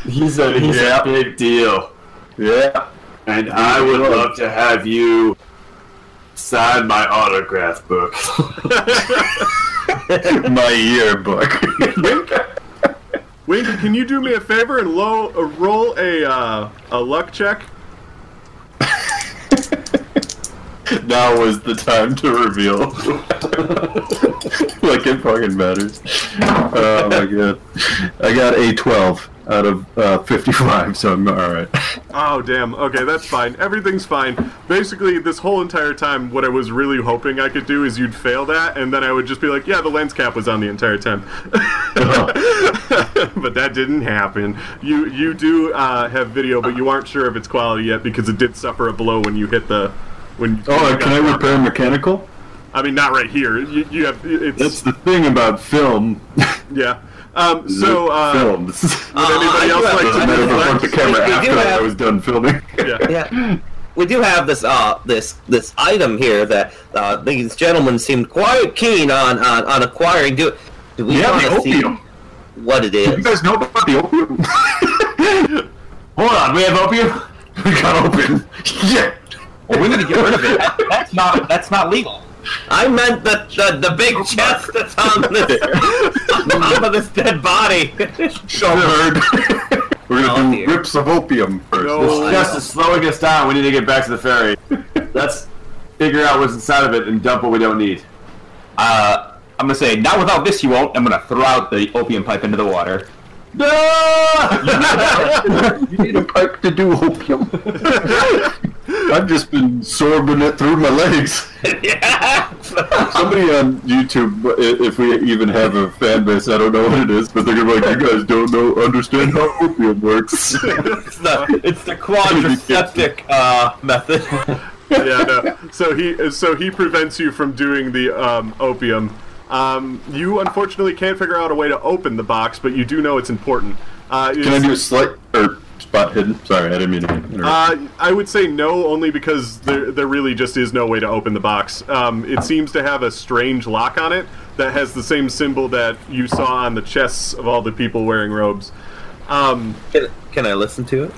he's a he's Yeah. a big deal. yeah. And I would love to have you sign my autograph book. My yearbook. Wink, Wink, can you do me a favor and low, uh, roll a uh, a luck check? now was the time to reveal. like it fucking matters. Oh my god. I got a 12 out of uh, 55, so I'm alright. Oh damn. Okay, that's fine. Everything's fine. Basically, this whole entire time, what I was really hoping I could do is you'd fail that, and then I would just be like, "Yeah, the lens cap was on the entire time." but that didn't happen. You you do uh, have video, but you aren't sure of its quality yet because it did suffer a blow when you hit the. When Oh, you can I repair mechanical? I mean, not right here. You, you have it's That's the thing about film. yeah. Um. So uh, films. would anybody I else like to do Never have- fucked the camera we do after have- I was done filming. Yeah. Yeah. We do have this uh this this item here that uh, these gentlemen seemed quite keen on on, on acquiring. Do do we Yeah, want to see opium. what it You is? guys know about the opium? Hold on, we have opium. we got opium. Yeah. Well, we need to get rid of it. That, that's not that's not legal. I meant the the, the big chest that's on this on top of this dead body. Shellbird. We're gonna Oh, do dear. rips of opium first. No. Just is slowing us down. We need to get back to the ferry. Let's figure out what's inside of it and dump what we don't need. Uh, I'm gonna say not without this you won't. I'm gonna throw out the opium pipe into the water. No! you need a pipe to do opium. I've just been sorbing it through my legs. yeah. Somebody on YouTube, if we even have a fan base, I don't know what it is, but they're gonna be like, you guys don't know, understand how opium works. It's the it's the quadriceptic uh, method. yeah, no. So he so he prevents you from doing the um, opium. Um, you unfortunately can't figure out a way to open the box, but you do know it's important. Uh, Can I do a slight or spot hidden? Sorry, I didn't mean to interrupt. Uh, I would say no, only because there, there really just is no way to open the box. Um, it seems to have a strange lock on it that has the same symbol that you saw on the chests of all the people wearing robes. Um, Can, can I listen to it?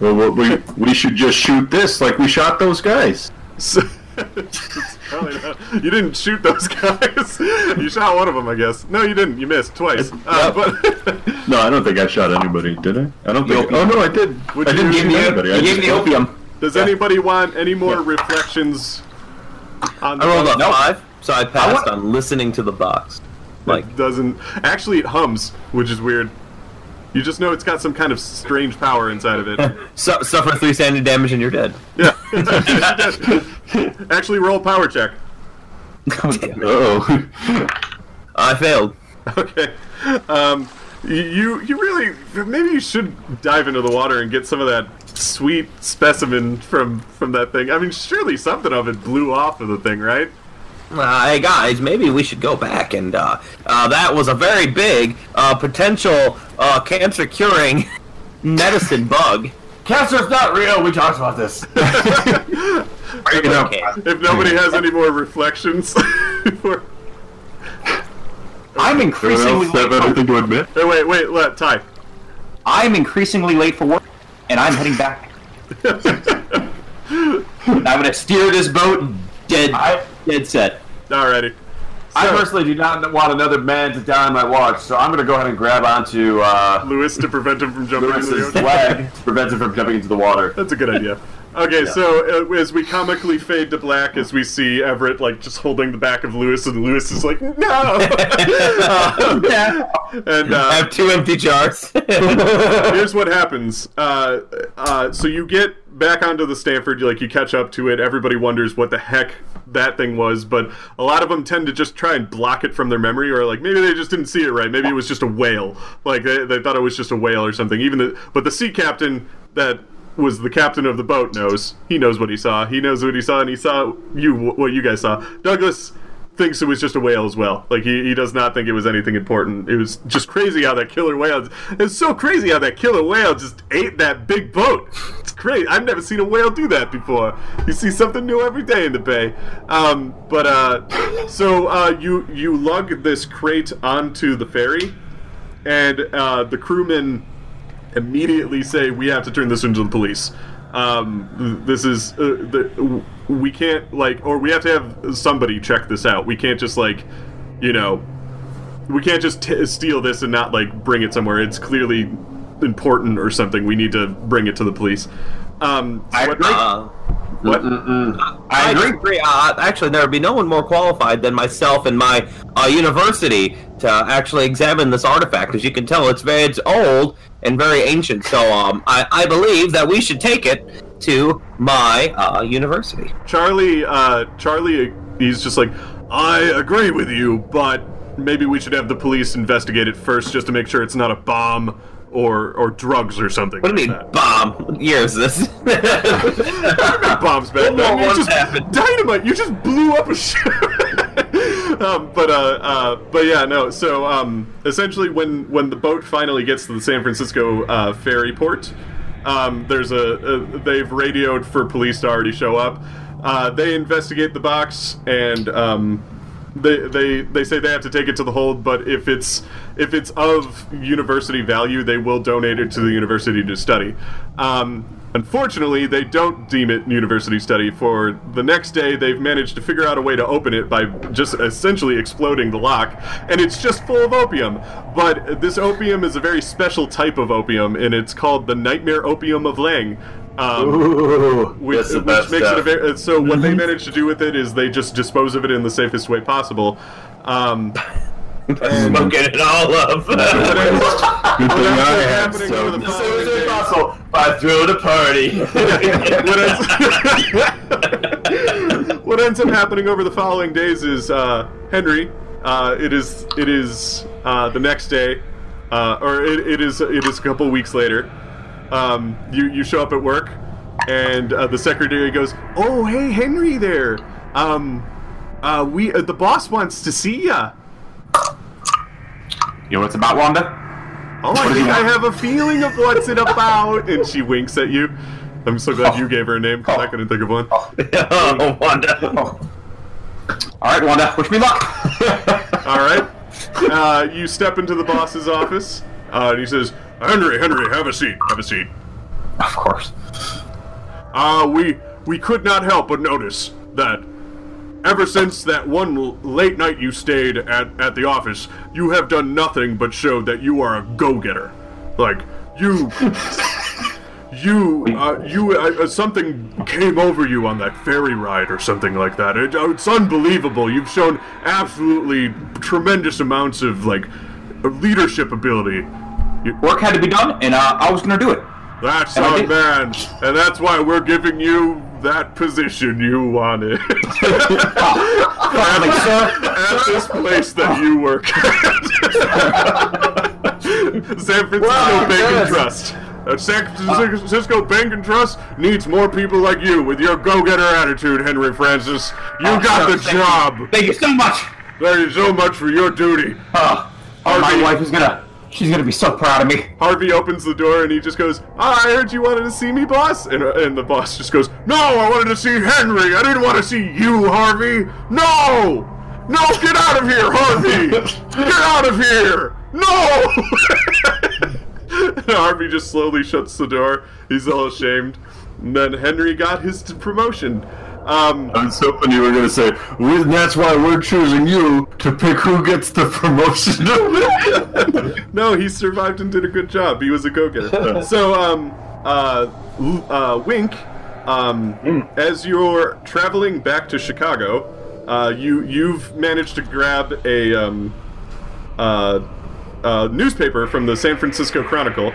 well, we, we should just shoot this like we shot those guys. so, it's probably not- you didn't shoot those guys. you shot one of them, I guess. No, you didn't. You missed twice. Uh, but No, I don't think I shot anybody, did I? I don't think. opium. Oh no, I did. Would I didn't give shoot me- anybody. I You gave just- me the opium. does anybody want any more reflections on the I rolled a box? five, so I passed want- on listening to the box. Like It doesn't actually it hums, which is weird. You just know it's got some kind of strange power inside of it. su- suffer three standing damage and you're dead. Yeah. actually, roll power check. Uh-oh. I failed. Okay. Um, you you really maybe you should dive into the water and get some of that sweet specimen from from that thing. I mean, surely something of it blew off of the thing, right? Uh, hey guys, maybe we should go back and uh, uh, that was a very big uh, potential uh, cancer curing medicine bug. Cancer's not real. We talked about this. Break it up. If nobody has any more reflections, before- I'm increasingly else have late. For, anything to admit? Hey, wait, wait, let Ty. I'm increasingly late for work, and I'm heading back. I'm gonna steer this boat dead, I, dead set. Alririghty. I So- personally do not want another man to die on my watch, so I'm going to go ahead and grab onto uh, Lewis to prevent him from jumping into the Lewis's ocean. leg to prevent him from jumping into the water. That's a good idea. Okay, so uh, as we comically fade to black, as we see Everett like just holding the back of Lewis, and Lewis is like, "No!" Uh, and I uh, have two empty jars. here's what happens. Uh, uh, so you get back onto the Stanford, you, like you catch up to it. Everybody wonders what the heck that thing was, but a lot of them tend to just try and block it from their memory, or like maybe they just didn't see it right. Maybe it was just a whale. Like they, they thought it was just a whale or something. Even the but the sea captain that was the captain of the boat knows. He knows what he saw. He knows what he saw, and he saw you what you guys saw. Douglas thinks it was just a whale as well. Like he, he does not think it was anything important. It was just crazy how that killer whale. It's so crazy how that killer whale just ate that big boat. It's great. I've never seen a whale do that before. You see something new every day in the bay. Um, but uh, so uh, you you lug this crate onto the ferry, and uh, the crewmen immediately say we have to turn this into the police. Um, this is uh, the, we can't like, or we have to have somebody check this out. We can't just like, you know, we can't just t- steal this and not like bring it somewhere. It's clearly important or something. We need to bring it to the police. Um, I agree. Uh, what? I agree. agree. Uh, actually, there would be no one more qualified than myself and my uh, university to actually examine this artifact. As you can tell, it's very it's old and very ancient. So, um, I, I believe that we should take it to my uh, university. Charlie, uh, Charlie, he's just like, I agree with you, but maybe we should have the police investigate it first, just to make sure it's not a bomb or or drugs or something. What do you like mean, that. bomb? What year is this? bombs back What then. You just happened? dynamite. You just blew up a ship. um, but uh, uh, but yeah, no. So um, essentially, when when the boat finally gets to the San Francisco uh, ferry port, um, there's a, a they've radioed for police to already show up. Uh, they investigate the box and. They, they they say they have to take it to the hold, but if it's if it's of university value, they will donate it to the university to study. Um, unfortunately, they don't deem it university study. For the next day, they've managed to figure out a way to open it by just essentially exploding the lock, and it's just full of opium. But this opium is a very special type of opium, and it's called the nightmare opium of Lang. Um, Ooh, which, that's the which best makes it a very uh, so what they manage to do with it is they just dispose of it in the safest way possible um, Smoking it all up. what ends, what ends up have happening over the some. As following days- possible, I threw the party. what, ends, what ends up happening over the following days is uh, Henry. Uh, it is it is uh, the next day, uh, or it, it is it is a couple weeks later. Um, you you show up at work, and uh, the secretary goes, "Oh, hey, Henry, there. Um, uh, we uh, the boss wants to see ya." You know what it's about, Wanda? Oh, I think I have a feeling of what's it about. And she winks at you. I'm so glad you gave her a name because I couldn't think of one. oh, Wanda. Oh. All right, Wanda. Wish me luck. All right. Uh, you step into the boss's office, uh, and he says, "Henry, Henry, have a seat. Have a seat." of course. Uh, we we could not help but notice that ever since that one late night you stayed at, at the office, you have done nothing but show that you are a go-getter. Like you, you, uh, you, uh, uh, something came over you on that ferry ride or something like that. It, uh, it's unbelievable. You've shown absolutely tremendous amounts of like leadership ability. You, Work had to be done, and uh, I was gonna do it. that's And our man, and that's why we're giving you that position you wanted Finally, sir. at this place that you work at. San Francisco Bank and. Trust. Uh, San Francisco Bank and Trust needs more people like you with your go-getter attitude, Henry Francis. You Oh, got sir, the thank you. job. Thank you so much. Thank you so much for your duty. Uh, oh, my wife is gonna. She's gonna be so proud of me. Harvey opens the door and he just goes, "Ah, I heard you wanted to see me, boss." And, uh, and the boss just goes, "No, I wanted to see Henry. I didn't want to see you, Harvey. No, no, get out of here, Harvey. Get out of here. No." And Harvey just slowly shuts the door. He's all ashamed. And then Henry got his promotion. Um, I was hoping you were going to say, "We- that's why we're choosing you to pick who gets the promotion. no, he survived and did a good job. He was a go-getter. so, um, uh, uh, Wink, um, as you're traveling back to Chicago, uh, you you've managed to grab a um, uh, uh, newspaper from the San Francisco Chronicle,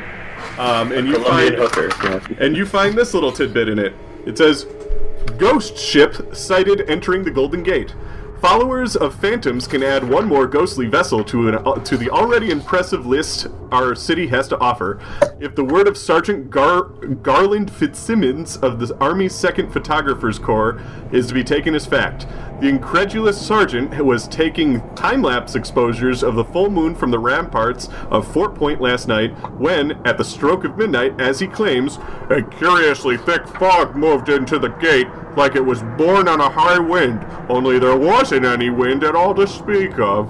um, and you Colombian find hooker. Yeah. and you find this little tidbit in it. It says, "Ghost ship sighted entering the Golden Gate. Followers of Phantoms can add one more ghostly vessel to an, uh, to the already impressive list our city has to offer. If the word of Sergeant Gar- Garland Fitzsimmons of the Army's 2nd Photographers Corps is to be taken as fact, the incredulous sergeant was taking time lapse exposures of the full moon from the ramparts of Fort Point last night when, at the stroke of midnight, as he claims, a curiously thick fog moved into the gate like it was born on a high wind, only there wasn't any wind at all to speak of.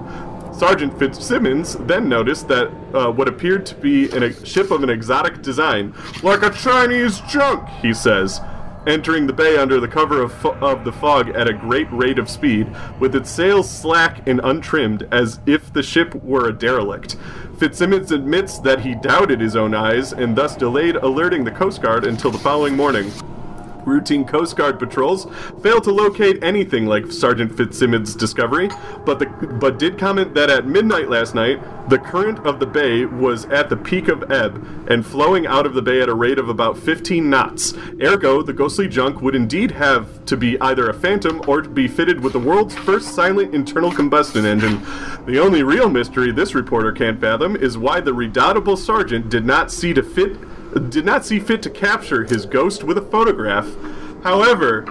Sergeant Fitzsimmons then noticed that uh, what appeared to be a ship of an exotic design, like a Chinese junk, he says, entering the bay under the cover of, of the fog at a great rate of speed, with its sails slack and untrimmed, as if the ship were a derelict. Fitzsimmons admits that he doubted his own eyes and thus delayed alerting the Coast Guard until the following morning. Routine Coast Guard patrols failed to locate anything like Sergeant Fitzsimmons' discovery, but the, but did comment that at midnight last night, the current of the bay was at the peak of ebb and flowing out of the bay at a rate of about 15 knots. Ergo, the ghostly junk would indeed have to be either a phantom or be fitted with the world's first silent internal combustion engine. The only real mystery this reporter can't fathom is why the redoubtable sergeant did not see to fit did not see fit to capture his ghost with a photograph. However,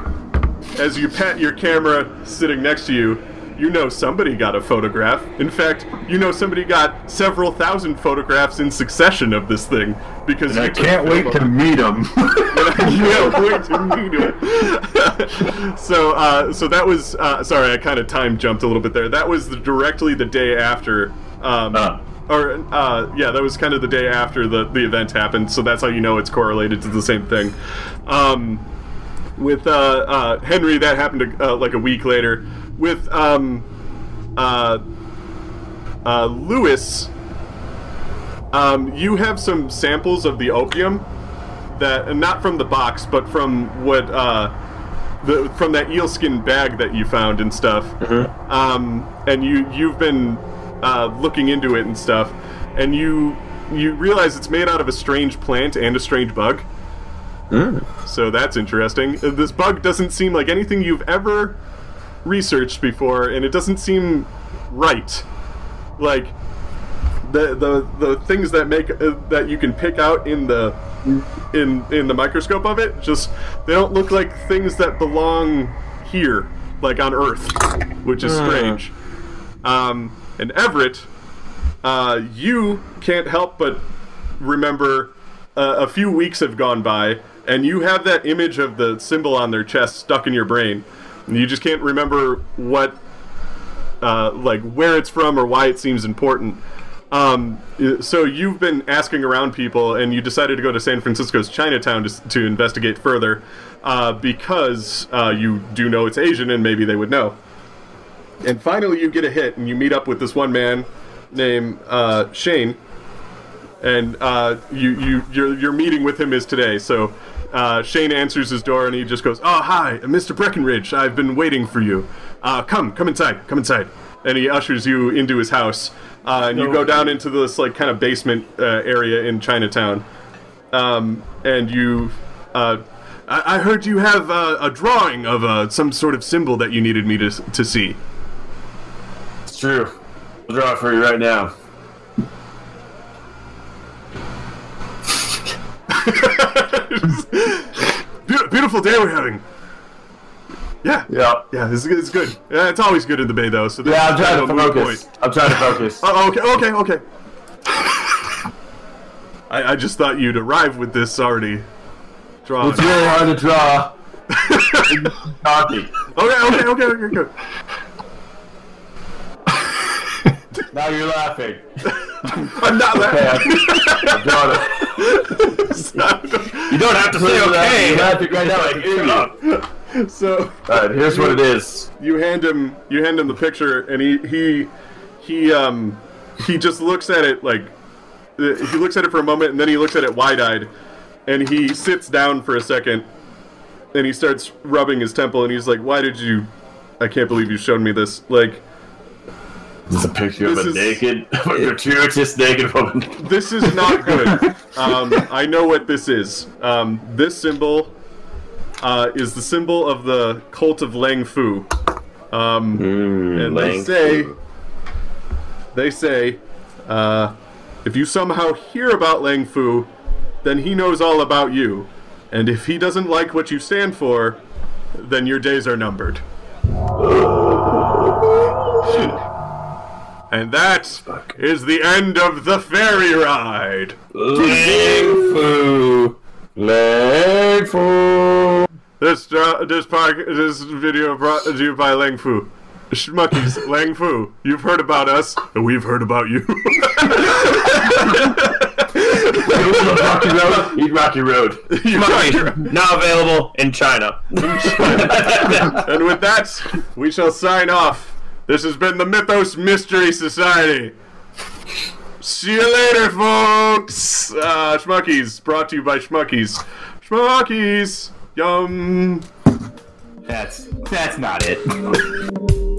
as you pat your camera sitting next to you, you know somebody got a photograph. In fact, you know somebody got several thousand photographs in succession of this thing because I can't wait to meet him. I can't wait to meet him. so, uh, so that was uh, sorry, I kind of time jumped a little bit there. That was the, directly the day after. Um, Ah. Or uh, yeah, that was kind of the day after the, the event happened, so that's how you know it's correlated to the same thing. Um, with uh, uh, Henry, that happened uh, like a week later. With um, uh, uh, Lewis, um, you have some samples of the opium that, and not from the box, but from what uh, the from that eel skin bag that you found and stuff. Um, and you you've been uh, looking into it and stuff, and you you realize it's made out of a strange plant and a strange bug. So that's interesting. Uh, This bug doesn't seem like anything you've ever researched before, and it doesn't seem right. Like the the the things that make uh, that you can pick out in the in in the microscope of it just they don't look like things that belong here like on earth which is strange um and everett uh you can't help but remember uh, a few weeks have gone by and you have that image of the symbol on their chest stuck in your brain and you just can't remember what uh, like where it's from or why it seems important. Um, so you've been asking around people, and you decided to go to San Francisco's Chinatown to, to investigate further uh, because uh, you do know it's Asian, and maybe they would know. And finally, you get a hit, and you meet up with this one man named uh, Shane, and uh, you you your your meeting with him is today. So uh, Shane answers his door, and he just goes, "Oh hi, Mr. Breckenridge. I've been waiting for you. Uh, come come inside, come inside." And he ushers you into his house, uh, and you go down into this like kind of basement uh, area in Chinatown, um, and you. Uh, I I heard you have uh, a drawing of uh, some sort of symbol that you needed me to, to see. True. I'll draw it for you right now. Beau- beautiful day we're having. Yeah, Yeah. yeah, it's, it's good. Yeah, it's always good in the bay though. So Yeah, I'm trying to kind of a focus. point. I'm trying to focus. Oh, okay, okay, okay. I, I just thought you'd arrive with this already drawn. It's really hard to draw. Okay, okay, okay, okay, okay. Now you're laughing. I'm not Okay, laughing. I'm drawing it. You don't have to say You're okay. laughing right now. I hear you. so Alright, here's what it is. you hand him you hand him the picture, and he he he um he just looks at it like uh, he looks at it for a moment, and then he looks at it wide-eyed, and he sits down for a second, and he starts rubbing his temple, and he's like, "Why did you? I can't believe you showed me this. Like, This is a picture of a is- naked, a gratuitous naked woman. this is not good. um, I know what this is. Um, this symbol uh, is the symbol of the cult of Lang Fu. Um, Mm, and they say, Fu. they say, uh, if you somehow hear about Lang Fu, then he knows all about you. And if he doesn't like what you stand for, then your days are numbered. And that is the end of the ferry ride. Lang Fu. Lang Fu. This dra- this park this video brought to you by Lang Fu. Schmuckies, Lang Fu. You've heard about us, and we've heard about you. Rocky Road. Eat Rocky Road. Schmuckies, now available in China. and with that, we shall sign off. This has been the Mythos Mystery Society. See you later, folks. Uh, Schmuckies, brought to you by Schmuckies. Schmuckies, yum. That's that's not it.